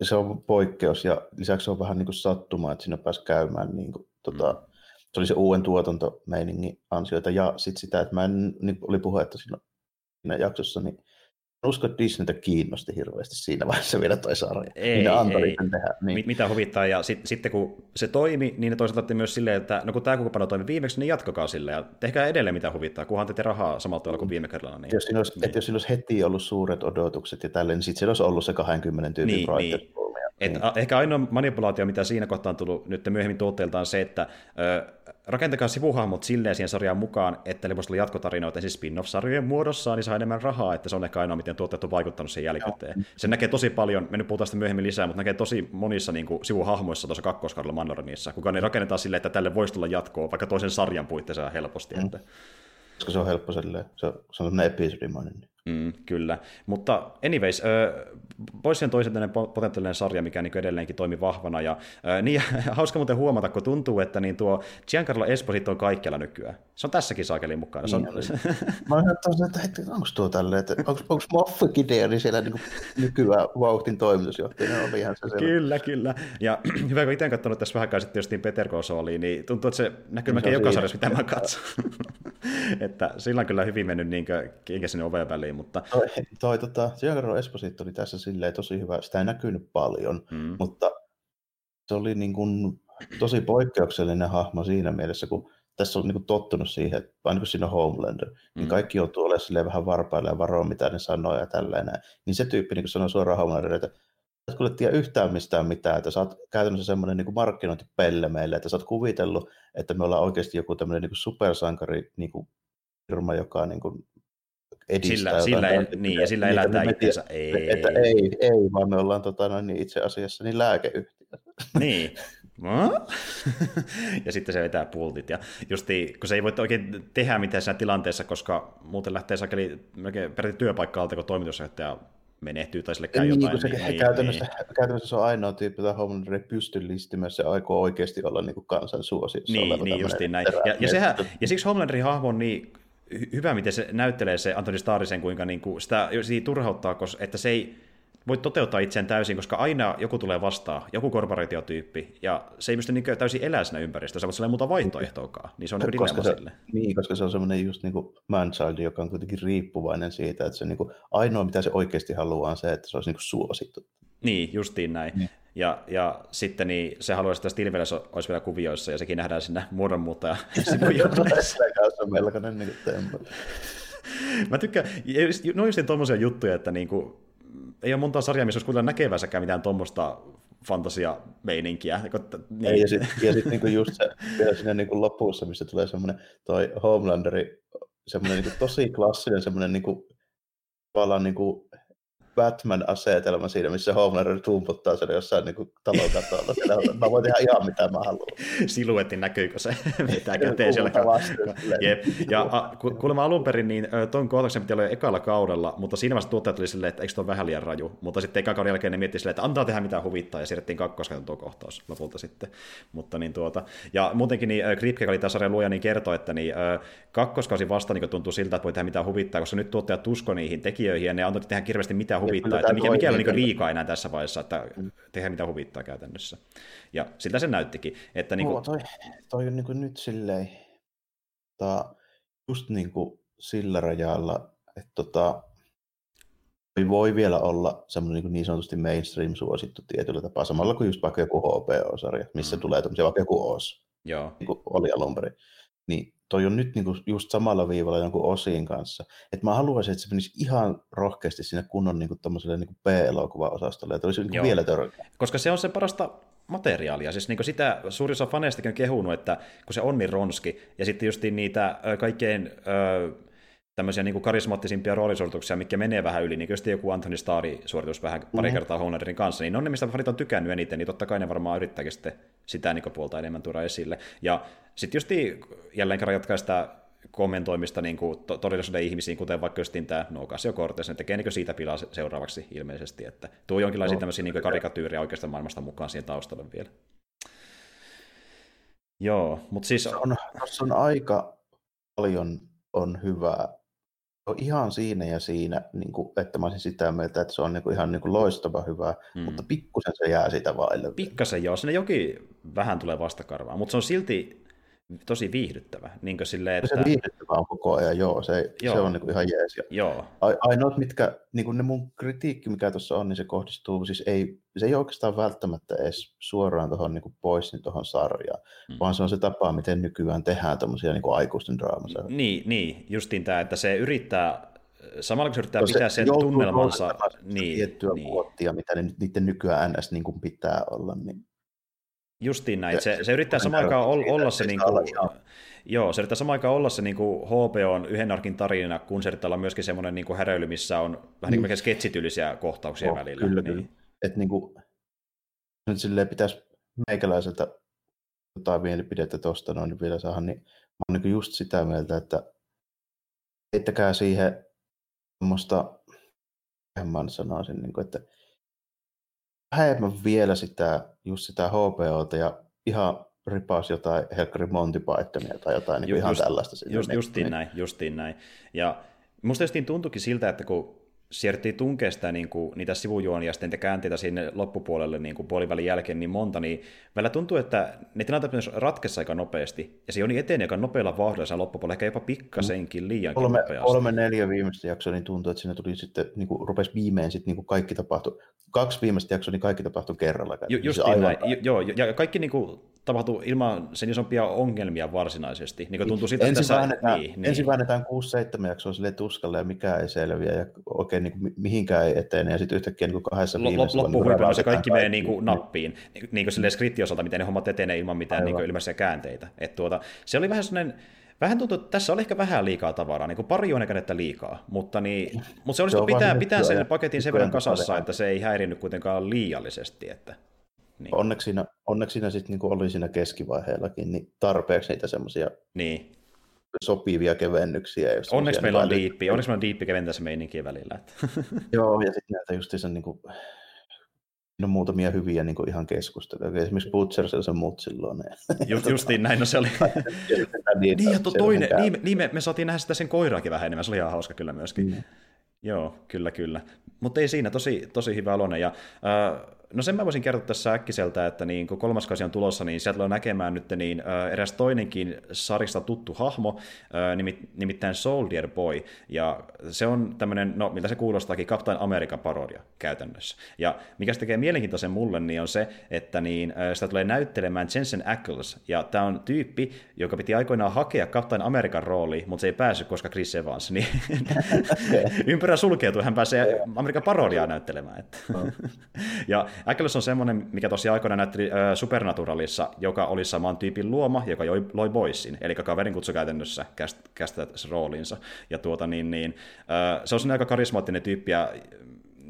[SPEAKER 2] se on poikkeus ja lisäksi se on vähän niin kuin sattuma, että siinä pääsi käymään niin kuin, tota, mm. se oli se uuden tuotantomeiningin ansioita ja sitten sitä, että mä en, niin oli puhe, että siinä, siinä jaksossa, niin usko, että Disneytä kiinnosti hirveästi siinä vaiheessa vielä toi sarja.
[SPEAKER 1] Ei, antoi ei. Tehdä, niin. Mitä huvittaa, ja sit, sitten kun se toimi, niin ne toisaalta myös silleen, että no kun tämä kokoonpano toimi viimeksi, niin jatkakaa sille, ja tehkää edelleen mitä huvittaa, kunhan teette rahaa samalla tavalla kuin viime kerralla. Niin,
[SPEAKER 2] jos siinä olisi, niin. että jos siinä olisi heti ollut suuret odotukset ja tälleen, niin sitten siellä olisi ollut se 20 tyypin niin, niin.
[SPEAKER 1] Et niin. Ehkä ainoa manipulaatio, mitä siinä kohtaa on tullut nyt myöhemmin tuotteilta, on se, että ö, rakentakaa sivuhahmot silleen siihen sarjaan mukaan, että ne voisi olla jatkotarinoita siis spin-off-sarjojen muodossa, niin saa enemmän rahaa, että se on ehkä ainoa, miten tuotteet on vaikuttanut sen jälkikäteen. Se näkee tosi paljon, me nyt puhutaan sitä myöhemmin lisää, mutta näkee tosi monissa niin kuin, sivuhahmoissa tuossa kakkoskaudella Mandorinissa, kuka ne rakennetaan silleen, että tälle voisi tulla jatkoa, vaikka toisen sarjan puitteissa helposti. Mm. Että...
[SPEAKER 2] Koska se on helppo silleen, se on, se on episodimainen.
[SPEAKER 1] Mm, kyllä, mutta anyways, pois sen toisen potentiaalinen sarja, mikä niin edelleenkin toimi vahvana, ja äh, niin, hauska muuten huomata, kun tuntuu, että niin tuo Giancarlo Esposito on kaikkialla nykyään. Se on tässäkin saakeliin mukana. Se on... Niin,
[SPEAKER 2] Mä olen että, että onko tuo tälle, että onko, Moffa Gideoni siellä niin nykyään vauhtin toimitusjohtajana? Oli ihan se
[SPEAKER 1] kyllä, kyllä. Ja hyvä, kun itse katsonut tässä vähän sitten justiin Peter Kosoliin, niin tuntuu, että se näkyy melkein joka sarjassa, mitä mä katson. että sillä on kyllä hyvin mennyt niin kenkä sinne oven väliin, mutta...
[SPEAKER 2] Toi, toi tota, Giancarlo Esposito oli tässä silleen tosi hyvä, sitä ei näkynyt paljon, mm. mutta se oli niin kuin tosi poikkeuksellinen hahmo siinä mielessä, kun tässä on niin kuin tottunut siihen, että aina kun siinä on Homelander, niin mm. niin kaikki joutuu olemaan vähän varpailla ja varoa, mitä ne sanoo ja tällainen. Niin se tyyppi niin sanoo suoraan Homelanderille, että et kuule tiedä yhtään mistään mitään, että sä oot käytännössä semmoinen niin markkinointipelle meille, että sä oot kuvitellut, että me ollaan oikeasti joku tämmöinen niin supersankari niin kuin firma, joka niin kuin edistää
[SPEAKER 1] sillä, sillä ei, niin, ja sillä elätään itseensä. Ei.
[SPEAKER 2] Että ei, ei, vaan me ollaan tota, no, niin itse asiassa niin lääkeyhtiö.
[SPEAKER 1] Niin, ja sitten se vetää pultit. Ja justi, kun se ei voi oikein tehdä mitään siinä tilanteessa, koska muuten lähtee sakeli melkein peräti työpaikka alta, kun toimitusjohtaja menehtyy tai sille käy niin, jotain.
[SPEAKER 2] Se, niin, käytännössä, niin. käytännössä se on ainoa tyyppi, jota Homelander ei pysty listimään, se aikoo oikeasti olla niin kuin kansan suosiossa.
[SPEAKER 1] Niin, niin justiin näin. Ja, ja, sehän, ja siksi Homelanderin hahmo on niin hyvä, miten se näyttelee se Antoni Starisen, kuinka niin kuin sitä, sitä turhauttaa, koska, että se ei, voi toteuttaa itseään täysin, koska aina joku tulee vastaan, joku korporaatiotyyppi, ja se ei pysty niin täysin elää siinä ympäristössä, mutta sillä ei muuta vaihtoehtoakaan, niin se on koska
[SPEAKER 2] se, sille. Niin, koska se on semmoinen just niin kuin manchild, joka on kuitenkin riippuvainen siitä, että se niin kuin, ainoa mitä se oikeasti haluaa on se, että se olisi niin kuin suosittu.
[SPEAKER 1] Niin, justiin näin. Niin. Ja, ja sitten niin se haluaisi, että Stilveles olisi vielä kuvioissa, ja sekin nähdään sinne muodonmuuttaja
[SPEAKER 2] sivujohdessa. Se on melkoinen niin kuin
[SPEAKER 1] Mä tykkään, no just tommosia juttuja, että niinku, ei ole monta sarjaa, missä olisi kuitenkaan näkevänsäkään mitään tuommoista fantasia-meininkiä.
[SPEAKER 2] Niin. Ei, ja sitten sit niinku just se, vielä siinä niinku lopussa, missä tulee semmoinen toi Homelanderi, semmoinen niinku tosi klassinen semmoinen niinku, tavallaan niinku Batman-asetelma siinä, missä Homelander tumputtaa sen jossain niin talon katolla. mä voin tehdä ihan mitä mä haluan.
[SPEAKER 1] Siluetti näkyykö se, mitä käteen siellä. Jep. Ja a, kuulemma alun perin, niin tuon kohtauksen piti olla jo ekalla kaudella, mutta siinä vaiheessa tuottajat tuli silleen, että eikö tuo vähän liian raju. Mutta sitten ekan kauden jälkeen ne miettii silleen, että antaa tehdä mitä huvittaa, ja siirrettiin kakkoskauteen tuo kohtaus lopulta sitten. Mutta niin tuota, ja muutenkin niin Kripke, oli tämä sarjan luoja, niin kertoi, että niin, kakkoskausi vasta niin tuntuu siltä, että voi tehdä mitä huvittaa, koska nyt tuottajat usko niihin tekijöihin, ja ne antoi tehdä hirveästi mitä huvittaa, että mikä, mikä on niin liikaa enää tässä vaiheessa, että tehdä mitä huvittaa käytännössä. Ja siltä se näyttikin. Että niin kuin...
[SPEAKER 2] toi, toi on niin kuin nyt silleen, tota, just niin kuin sillä rajalla, että tota, voi vielä olla semmoinen niin, niin sanotusti mainstream-suosittu tietyllä tapaa, samalla kuin just vaikka joku HBO-sarja, missä mm. tulee tämmöisiä vaikka joku OS,
[SPEAKER 1] Joo.
[SPEAKER 2] Niin kuin oli alun perin. Niin toi on nyt niinku just samalla viivalla jonkun osiin kanssa. Et mä haluaisin, että se menisi ihan rohkeasti sinne kunnon niinku niinku B-elokuva-osastolle, että olisi niinku vielä törkeä.
[SPEAKER 1] Koska se on se parasta materiaalia. Siis niin sitä suurin osa faneistakin on kehunut, että kun se on niin ronski, ja sitten just niitä kaikkein ö, tämmöisiä niin karismaattisimpia roolisuorituksia, mikä menee vähän yli, niin kuin joku Anthony Starr-suoritus vähän pari mm-hmm. kertaa Homelanderin kanssa, niin ne on ne, mistä fanit on tykännyt eniten, niin totta kai ne varmaan yrittääkin sitten sitä niin puolta enemmän tuoda esille. Ja sitten just jälleen kerran jatkaa sitä kommentoimista niin kuin todellisuuden ihmisiin, kuten vaikka just tämä no, Casio Cortez, ne tekee niin siitä pilaa seuraavaksi ilmeisesti, että tuo jonkinlaisia no, tämmöisiä niin karikatyyriä oikeasta maailmasta mukaan siihen taustalle vielä. Joo, mutta siis...
[SPEAKER 2] Se on, se on aika paljon on hyvää. On ihan siinä ja siinä, niin kuin, että mä olisin sitä mieltä, että se on niin kuin, ihan niin kuin loistava hyvä, mm. mutta pikkusen se jää sitä vaille.
[SPEAKER 1] Pikkasen joo, sinne jokin vähän tulee vastakarvaa, mutta se on silti tosi viihdyttävä. Niin silleen,
[SPEAKER 2] että... Se viihdyttävä on koko ajan, joo, se, joo. se on niin kuin ihan jees.
[SPEAKER 1] Joo.
[SPEAKER 2] Ainoat, mitkä, niin kuin ne mun kritiikki, mikä tuossa on, niin se kohdistuu, siis ei, se ei oikeastaan välttämättä edes suoraan tuohon niin pois niin tuohon sarjaan, mm. vaan se on se tapa, miten nykyään tehdään tämmöisiä niin aikuisten draamassa.
[SPEAKER 1] Niin, niin, justiin tämä, että se yrittää samalla kun se yrittää pitää sen tunnelmansa.
[SPEAKER 2] Niin, tiettyä niin. vuottia, mitä ne, niiden nykyään NS niin kuin pitää olla. Niin
[SPEAKER 1] Justiin näin. Se, se yrittää samaan aikaan olla, olla se, niin kuin, joo, se yrittää samaan aikaan olla se niin kuin HBOn yhden arkin tarina, kun se yrittää olla myöskin semmoinen niin kuin häräily, missä on vähän niin kuin mm. sketsityylisiä kohtauksia oh, välillä.
[SPEAKER 2] Kyllä, niin. Että niin kuin, nyt silleen pitäisi meikäläiseltä jotain mielipidettä tuosta noin niin vielä saada, niin mä oon niin just sitä mieltä, että heittäkää siihen semmoista, mä sanoisin, niin kuin, että vähemmän vielä sitä, just sitä HPOta ja ihan ripaus jotain Helkkari Monty Pythonia tai jotain niin just, ihan tällaista.
[SPEAKER 1] Just, justiin niin. näin, justiin näin. Ja musta justiin tuntuikin siltä, että kun siirrettiin tunkea sitä, niin kuin, niitä sivujuonia sitten käänteitä sinne loppupuolelle niin kuin puolivälin jälkeen niin monta, niin välillä tuntuu, että ne tilanteet myös ratkessa aika nopeasti, ja se joni eteen aika nopealla vauhdilla loppupuolella, ehkä jopa pikkasenkin liian
[SPEAKER 2] kolme,
[SPEAKER 1] nopeasti.
[SPEAKER 2] Kolme, neljä viimeistä jaksoa, niin tuntuu, että siinä tuli sitten, niin kuin, rupesi viimein sitten niin kuin kaikki tapahtui, kaksi viimeistä jaksoa, niin kaikki tapahtui kerralla.
[SPEAKER 1] Ju, just aivan... näin, joo, ja kaikki niin kuin, tapahtuu ilman sen isompia ongelmia varsinaisesti. Niin tuntuu siitä,
[SPEAKER 2] ensin, tässä, väännetään, niin, niin. ensin väännetään 6-7 jaksoa sille tuskalle ja mikä ei selviä ja oikein niin kuin, mihinkään ei etene ja sitten yhtäkkiä niin kuin kahdessa viimeisessä...
[SPEAKER 1] Loppuhuipulla niin se kaikki menee niin kuin nappiin, niin, niin kuin skriptiosalta, miten ne hommat etenee ilman mitään niin ilmeisiä käänteitä. Et tuota, se oli vähän sellainen Vähän tuntuu, että tässä oli ehkä vähän liikaa tavaraa, niin kuin pari on ehkä liikaa, mutta, niin, mutta se olisi se pitää, pitää sen paketin sen verran kasassa, että se ei häirinnyt kuitenkaan liiallisesti. Että...
[SPEAKER 2] Niin. Onneksi siinä, onneksi siinä sitten niin oli siinä keskivaiheellakin niin tarpeeksi niitä semmoisia niin. Sopivia kevennyksiä.
[SPEAKER 1] Jos onneksi meillä on diippi, onneksi meillä on diippi keventää se meininkiä välillä. Että.
[SPEAKER 2] Joo, ja sitten näitä justiinsa niin kuin, on muutamia hyviä niin ihan keskusteluja. Esimerkiksi Butchers ja sen muut silloin.
[SPEAKER 1] Just, justiin näin, no se oli. niin, ja to, toinen, niin, niin me, me, saatiin nähdä sitä sen koiraakin vähän enemmän, se oli ihan hauska kyllä myöskin. Mm. Joo, kyllä, kyllä. Mutta ei siinä, tosi, tosi hyvä alonen. Ja, äh, no sen mä voisin kertoa tässä äkkiseltä, että niin, kun kolmas kausi on tulossa, niin sieltä on näkemään nyt niin, äh, eräs toinenkin sarista tuttu hahmo, äh, nimit, nimittäin Soldier Boy. Ja se on tämmöinen, no miltä se kuulostaakin, Captain America parodia käytännössä. Ja mikä se tekee mielenkiintoisen mulle, niin on se, että niin, äh, sitä tulee näyttelemään Jensen Ackles. Ja tämä on tyyppi, joka piti aikoinaan hakea Captain American rooli, mutta se ei päässyt, koska Chris Evans. Niin ympärä sulkeutuu, hän pääsee Amerikan parodiaa näyttelemään. Että. ja Ackles on semmoinen, mikä tosiaan aikoinaan näytteli äh, Supernaturalissa, joka oli saman tyypin luoma, joka joi, loi Boysin, eli kaverin kutsu käytännössä kästä roolinsa. Ja tuota, niin, niin, äh, se on aika karismaattinen tyyppi, ja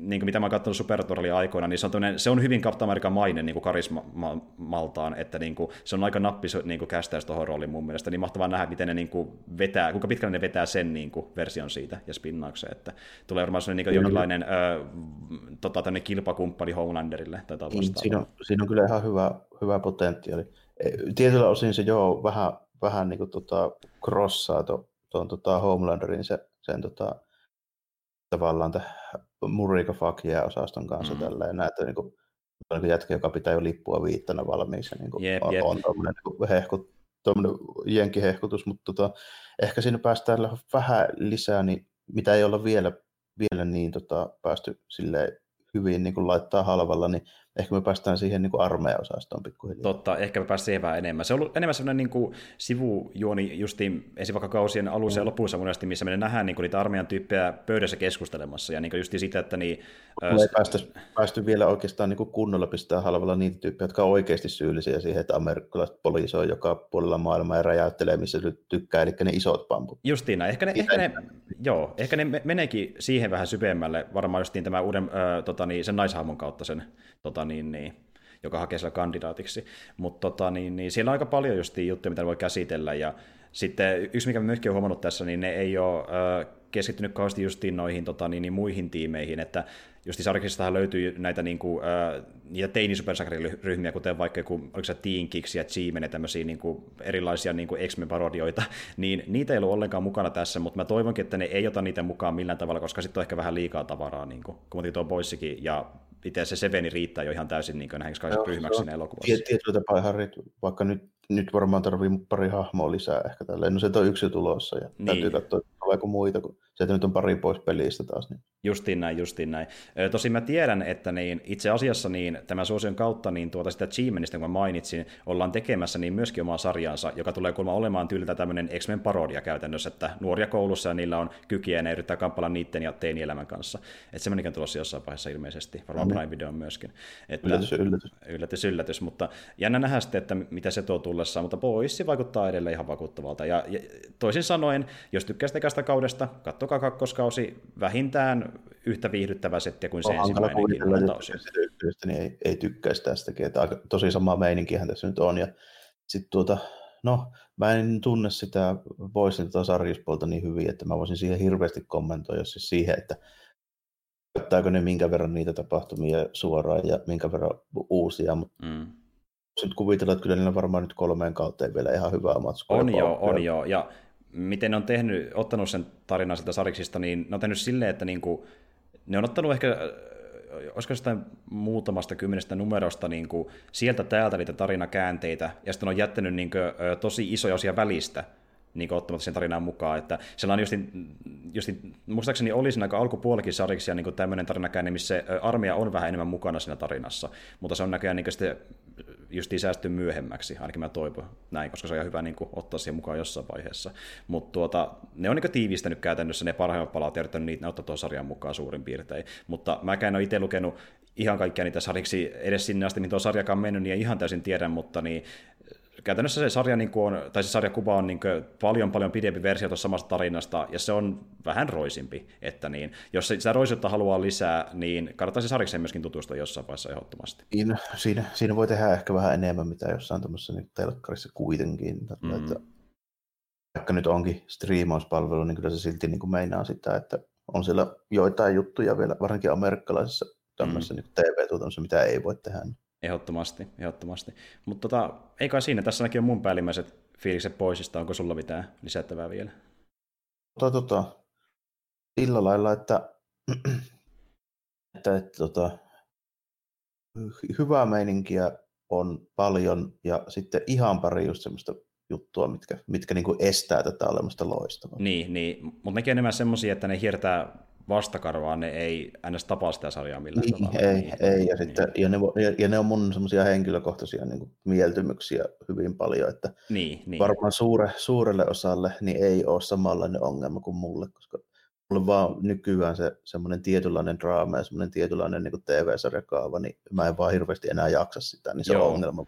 [SPEAKER 1] niin kuin mitä mä oon katsonut Supernaturalia aikoina, niin se on, se on hyvin Captain American mainen niin karismaltaan, että niin kuin, se on aika nappi niin kuin kästäys tuohon rooliin mun mielestä, niin mahtavaa nähdä, miten ne niin kuin vetää, kuinka pitkälle ne vetää sen niin kuin, version siitä ja spinnaukseen, että tulee varmaan sellainen niin jonkinlainen ö, tota, kilpakumppani Homelanderille tai
[SPEAKER 2] niin, siinä, on, siinä on kyllä ihan hyvä, hyvä potentiaali. E, tietyllä osin se joo, vähän, vähän niin kuin tota, crossaa tuon to, tota Homelanderin se, sen tota, tavallaan Murika Fuck osaston kanssa mm. tällä ja näitä niin kuin, niin jätkä, joka pitää jo lippua viittana valmiissa, niin kuin, jep, on, jep. on tuommoinen niin hehkut, jenkihehkutus, mutta tota, ehkä siinä päästään vähän lisää, niin mitä ei olla vielä, vielä niin tota, päästy silleen hyvin niin kuin laittaa halvalla, niin ehkä me päästään siihen niin kuin armeijaosastoon pikkuhiljaa.
[SPEAKER 1] Totta, ehkä me päästään siihen vähän enemmän. Se on ollut enemmän sellainen niin kuin sivujuoni justiin ensin vaikka kausien alussa mm. ja lopussa monesti, missä me nähdään niin kuin niitä armeijan tyyppejä pöydässä keskustelemassa, ja niin kuin just sitä, että niin...
[SPEAKER 2] Me ei päästä, päästy vielä oikeastaan niin kuin kunnolla pistää halvalla niitä tyyppejä, jotka on oikeasti syyllisiä siihen, että amerikkalaiset poliisi on joka puolella maailmaa ja räjäyttelee, missä tykkää, eli ne isot pamput.
[SPEAKER 1] Justiin Ehkä ne, ehkä ne, joo, ehkä ne meneekin siihen vähän syvemmälle, varmaan justiin tämä uuden, äh, tota, niin, sen naishahmon kautta sen tota, niin, niin, joka hakee siellä kandidaatiksi. Mutta tota, niin, niin, siellä on aika paljon just juttuja, mitä voi käsitellä. Ja sitten yksi, mikä myöskin on huomannut tässä, niin ne ei ole äh, keskittynyt kauheasti justiin noihin tota, niin, niin, muihin tiimeihin, että justi Sarkistahan löytyy näitä niin kuin, äh, niitä teini kuten vaikka joku, oliko se Teen Kicks ja G-Men ja tämmöisiä niin kuin, erilaisia niin kuin X-Men-parodioita, niin niitä ei ollut ollenkaan mukana tässä, mutta mä toivonkin, että ne ei ota niitä mukaan millään tavalla, koska sitten on ehkä vähän liikaa tavaraa, niin kuin, kun tuo Boyssikin, ja itse se Seveni riittää jo ihan täysin niin näihin ryhmäksi siinä elokuvassa.
[SPEAKER 2] Tietyllä tapaa ihan vaikka nyt, nyt varmaan tarvii pari hahmoa lisää ehkä tälleen. No se on yksi tulossa ja niin. täytyy katsoa, tuleeko muita, kun sieltä nyt on pari pois pelistä taas. Niin.
[SPEAKER 1] Justiin näin, justiin näin. Tosin mä tiedän, että niin itse asiassa niin tämän suosion kautta niin tuota sitä G-Menistä, kun mä mainitsin, ollaan tekemässä niin myöskin omaa sarjansa, joka tulee kuulemma olemaan tyyliltä tämmöinen X-Men parodia käytännössä, että nuoria koulussa ja niillä on kykiä ja ne yrittää kamppailla niiden ja teinielämän kanssa. Että semmoinenkin on tulossa jossain vaiheessa ilmeisesti, varmaan no, Prime Video myöskin. Että,
[SPEAKER 2] yllätys, yllätys.
[SPEAKER 1] Yllätys, yllätys, mutta jännä nähdä sitten, että mitä se tuo tullessaan, mutta poissi vaikuttaa edelleen ihan vakuuttavalta. Ja, ja toisin sanoen, jos tykkäsit kaudesta, kattokaa kakkoskausi vähintään yhtä viihdyttävä settiä kuin se ensimmäinenkin
[SPEAKER 2] lataus. Niin ei, ei tykkäisi tästäkin, että aika, tosi sama meininkihän tässä nyt on. Ja sitten tuota, no, mä en tunne sitä Boysin tota sarjuspuolta niin hyvin, että mä voisin siihen hirveästi kommentoida siis siihen, että käyttääkö ne minkä verran niitä tapahtumia suoraan ja minkä verran uusia, mutta mm. nyt kuvitellaan, että kyllä niillä varmaan nyt kolmeen kauteen vielä ihan hyvää matskua.
[SPEAKER 1] On joo, on joo, ja miten ne on tehnyt, ottanut sen tarinan sieltä sariksista, niin ne on tehnyt silleen, että niinku, ne on ottanut ehkä olisiko jostain muutamasta kymmenestä numerosta niin kuin sieltä täältä niitä tarinakäänteitä, ja sitten on jättänyt niin kuin, tosi isoja osia välistä, niin ottamatta sen tarinaan mukaan. Että siellä on justin, justin, muistaakseni oli siinä aika alkupuolikin sariksi niin tämmöinen tarinakäänne, missä armeija on vähän enemmän mukana siinä tarinassa, mutta se on näköjään niin sitten just säästy myöhemmäksi, ainakin mä toivon näin, koska se on ihan hyvä niin kuin, ottaa siihen mukaan jossain vaiheessa. Mutta tuota, ne on niin kuin, tiivistänyt käytännössä ne parhaimmat palat ja yrittänyt niitä ottaa tuon sarjan mukaan suurin piirtein. Mutta mä en ole itse lukenut ihan kaikkia niitä sarjiksi edes sinne asti, mihin tuo sarjakaan mennyt, niin ihan täysin tiedän, mutta niin käytännössä se sarja niin on, tai se sarjakuva on niin paljon paljon pidempi versio tuossa samasta tarinasta, ja se on vähän roisimpi, että niin, jos sitä roisuutta haluaa lisää, niin kannattaa se sarjakseen myöskin tutustua jossain vaiheessa ehdottomasti.
[SPEAKER 2] Siinä, siinä, siinä voi tehdä ehkä vähän enemmän, mitä jossain tuommoisessa niin telkkarissa kuitenkin, mm. että vaikka nyt onkin striimauspalvelu, niin kyllä se silti niin kuin meinaa sitä, että on siellä joitain juttuja vielä, varsinkin amerikkalaisessa tämmöisessä mm. niin TV-tuotannossa, mitä ei voi tehdä.
[SPEAKER 1] Ehdottomasti, ehdottomasti. Mutta tota, ei kai siinä, tässä on mun päällimmäiset fiilikset poisista, onko sulla mitään lisättävää vielä?
[SPEAKER 2] Tota, tota, sillä lailla, että, että, että tota, hyvää meininkiä on paljon ja sitten ihan pari just semmoista juttua, mitkä, mitkä niin estää tätä olemasta loistavaa.
[SPEAKER 1] Niin, niin. mutta nekin on enemmän semmoisia, että ne hiertää vastakarvaa, ne ei ns. tapaa sitä sarjaa millään
[SPEAKER 2] niin,
[SPEAKER 1] tavalla.
[SPEAKER 2] Ei, niin, ei. Ja, sitten, niin. ja, ne, ja, ja ne on mun semmoisia henkilökohtaisia niin kuin, mieltymyksiä hyvin paljon, että
[SPEAKER 1] niin, niin.
[SPEAKER 2] varmaan suure, suurelle osalle niin ei ole samanlainen ongelma kuin mulle, koska mulle vaan nykyään se semmoinen tietynlainen draama ja semmoinen tietynlainen niin TV-sarjakaava, niin mä en vaan hirveästi enää jaksa sitä, niin se Joo. on ongelma.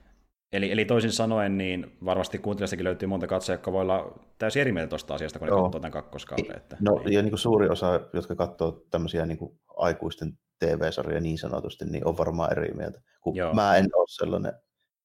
[SPEAKER 1] Eli, eli toisin sanoen, niin varmasti kuuntelijastakin löytyy monta katsojaa, jotka voi olla täysin eri mieltä tuosta asiasta, kun Joo. ne katsoo tämän kakkoskauden. Että,
[SPEAKER 2] no, niin. ja niin kuin suuri osa, jotka katsoo tämmöisiä niin kuin aikuisten TV-sarjoja niin sanotusti, niin on varmaan eri mieltä. Kun Joo. mä en ole sellainen,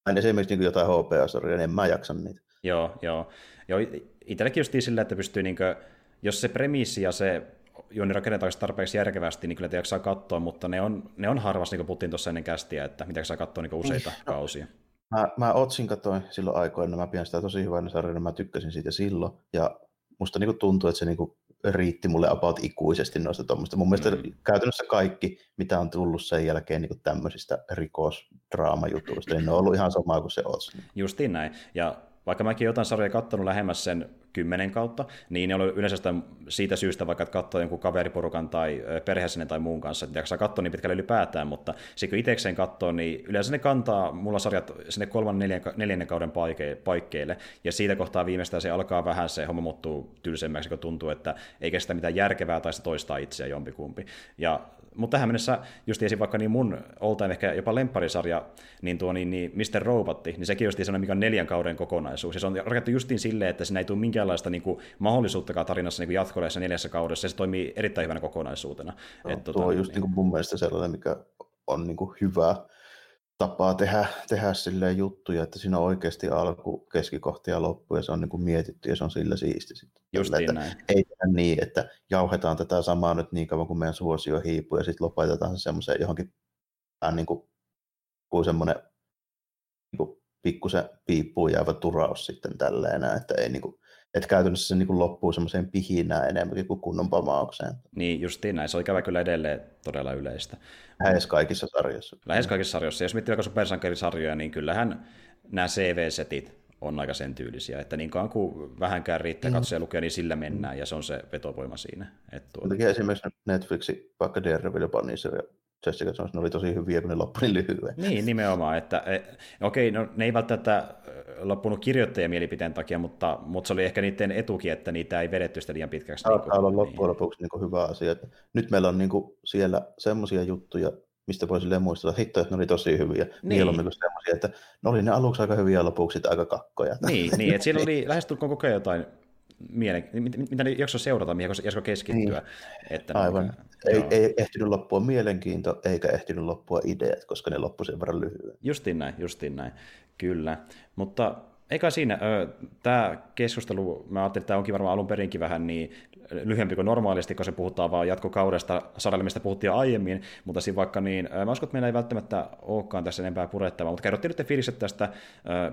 [SPEAKER 2] mä en esimerkiksi niin jotain HPA-sarjoja, niin en mä jaksa niitä.
[SPEAKER 1] Joo, joo. joo itsellekin just sillä, että pystyy, niin kuin, jos se premissi ja se juoni rakennetaan tarpeeksi järkevästi, niin kyllä te jaksaa katsoa, mutta ne on, ne on harvassa, niin kuin puhuttiin tuossa ennen kästiä, että mitä saa katsoa niin useita no. kausia.
[SPEAKER 2] Mä, mä Otsin katoin silloin aikoina, mä pidän sitä tosi hyvänä sarjana, mä tykkäsin siitä silloin, ja musta niinku tuntuu, että se niinku riitti mulle about ikuisesti noista tuommoista. Mun mielestä mm. käytännössä kaikki, mitä on tullut sen jälkeen niin tämmöisistä rikosdraamajutuista, niin ne on ollut ihan samaa kuin se Ots.
[SPEAKER 1] Justiin näin. Ja vaikka mäkin jotain sarjaa katsonut lähemmäs sen kymmenen kautta, niin ne oli yleensä sitä, siitä syystä vaikka, että katsoo jonkun kaveriporukan tai perheeseen tai muun kanssa, että jaksaa katsoa niin pitkälle ylipäätään, mutta sitten kun itsekseen katsoo, niin yleensä ne kantaa mulla sarjat sinne kolmannen neljän, neljännen kauden paikkeille, ja siitä kohtaa viimeistään se alkaa vähän se homma muuttuu tylsemmäksi, kun tuntuu, että ei kestä mitään järkevää tai se toistaa itseä jompikumpi. Ja mutta tähän mennessä, just esim. vaikka niin mun all ehkä jopa lempparisarja, niin tuo niin, niin Mr. Robotti, niin sekin just sellainen, mikä on neljän kauden kokonaisuus. Ja se on rakennettu justiin silleen, että siinä ei tule niin kuin, mahdollisuuttakaan tarinassa niin jatkoleessa neljässä kaudessa, ja se toimii erittäin hyvänä kokonaisuutena.
[SPEAKER 2] No, Et, tuo tota, on just niin, niin kuin mun mielestä sellainen, mikä on niin kuin hyvä tapaa tehdä, tehdä silleen juttuja, että siinä on oikeasti alku, keskikohta ja loppu, ja se on niin kuin mietitty, ja se on sillä siisti sitten.
[SPEAKER 1] Justiin
[SPEAKER 2] näin. Ei tehdä niin, että jauhetaan tätä samaa nyt niin kauan kuin meidän suosio hiipuu, ja sitten lopetetaan se semmoiseen johonkin vähän niin kuin, kuin semmoinen niin kuin pikkusen piippuun jäävä turaus sitten tälleen, että ei niin kuin, että käytännössä se niin loppuu semmoiseen pihinään enemmänkin kuin kunnon pamaukseen.
[SPEAKER 1] Niin, justiin näin. Se on ikävä kyllä edelleen todella yleistä.
[SPEAKER 2] Lähes kaikissa sarjoissa.
[SPEAKER 1] Lähes kaikissa sarjoissa. Jos miettii vaikka supersankarisarjoja, niin kyllähän nämä CV-setit on aika sen tyylisiä, että niin kauan kuin vähänkään riittää mm. katsoja lukea, niin sillä mennään, ja se on se vetovoima siinä. Että
[SPEAKER 2] tuota... Esimerkiksi Netflixi, vaikka Daredevil ja Punisher ja Jessica Jones, ne oli tosi hyviä, kun ne loppui niin lyhyen.
[SPEAKER 1] Niin, nimenomaan. Että, e, okei, no, ne ei välttämättä loppunut kirjoittajien mielipiteen takia, mutta, mutta se oli ehkä niiden etukin, että niitä ei vedetty sitä liian pitkäksi.
[SPEAKER 2] Tämä niin olla loppujen niin. lopuksi niin hyvä asia. Että nyt meillä on niin kuin siellä semmoisia juttuja, mistä voi silleen muistella, että hitto, että ne oli tosi hyviä. Niin. Mieluummin kuin semmoisia, että ne oli ne aluksi aika hyviä ja lopuksi aika kakkoja.
[SPEAKER 1] Niin, niin että siellä oli lähestulkoon koko ajan jotain mielen, mitä ne jakso seurata, mihin jakso keskittyä. Niin.
[SPEAKER 2] Että Aivan. Niin, ei, ei ehtinyt loppua mielenkiinto, eikä ehtinyt loppua ideat, koska ne loppu sen verran lyhyen.
[SPEAKER 1] Justiin näin, justiin näin, kyllä. Mutta eikä siinä, tämä keskustelu, mä ajattelin, että tämä onkin varmaan alun perinkin vähän niin lyhyempi kuin normaalisti, kun se puhutaan vaan jatkokaudesta sarjalle, mistä puhuttiin aiemmin, mutta siinä vaikka niin, mä uskon, että meillä ei välttämättä olekaan tässä enempää purettavaa, mutta kerrottiin nyt fiiliset tästä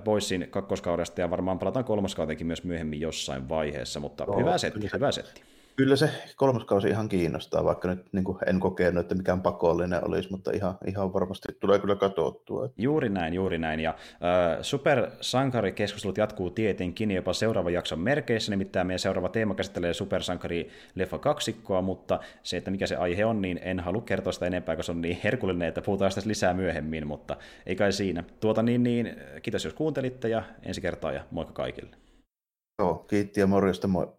[SPEAKER 1] Boysin kakkoskaudesta ja varmaan palataan kolmoskautenkin myös myöhemmin jossain vaiheessa, mutta no, hyvä setti, hyvä setti.
[SPEAKER 2] Kyllä se kolmas kausi ihan kiinnostaa, vaikka nyt niin kuin en kokenut, että mikään pakollinen olisi, mutta ihan, ihan varmasti tulee kyllä katsottua.
[SPEAKER 1] Juuri näin, juuri näin. Ja äh, supersankarikeskustelut jatkuu tietenkin jopa seuraavan jakson merkeissä, nimittäin meidän seuraava teema käsittelee supersankari-leffa kaksikkoa, mutta se, että mikä se aihe on, niin en halua kertoa sitä enempää, koska se on niin herkullinen, että puhutaan sitä lisää myöhemmin, mutta ei kai siinä. Tuota niin, niin kiitos jos kuuntelitte ja ensi kertaa ja moikka kaikille.
[SPEAKER 2] Joo, kiitti ja morjesta, moi.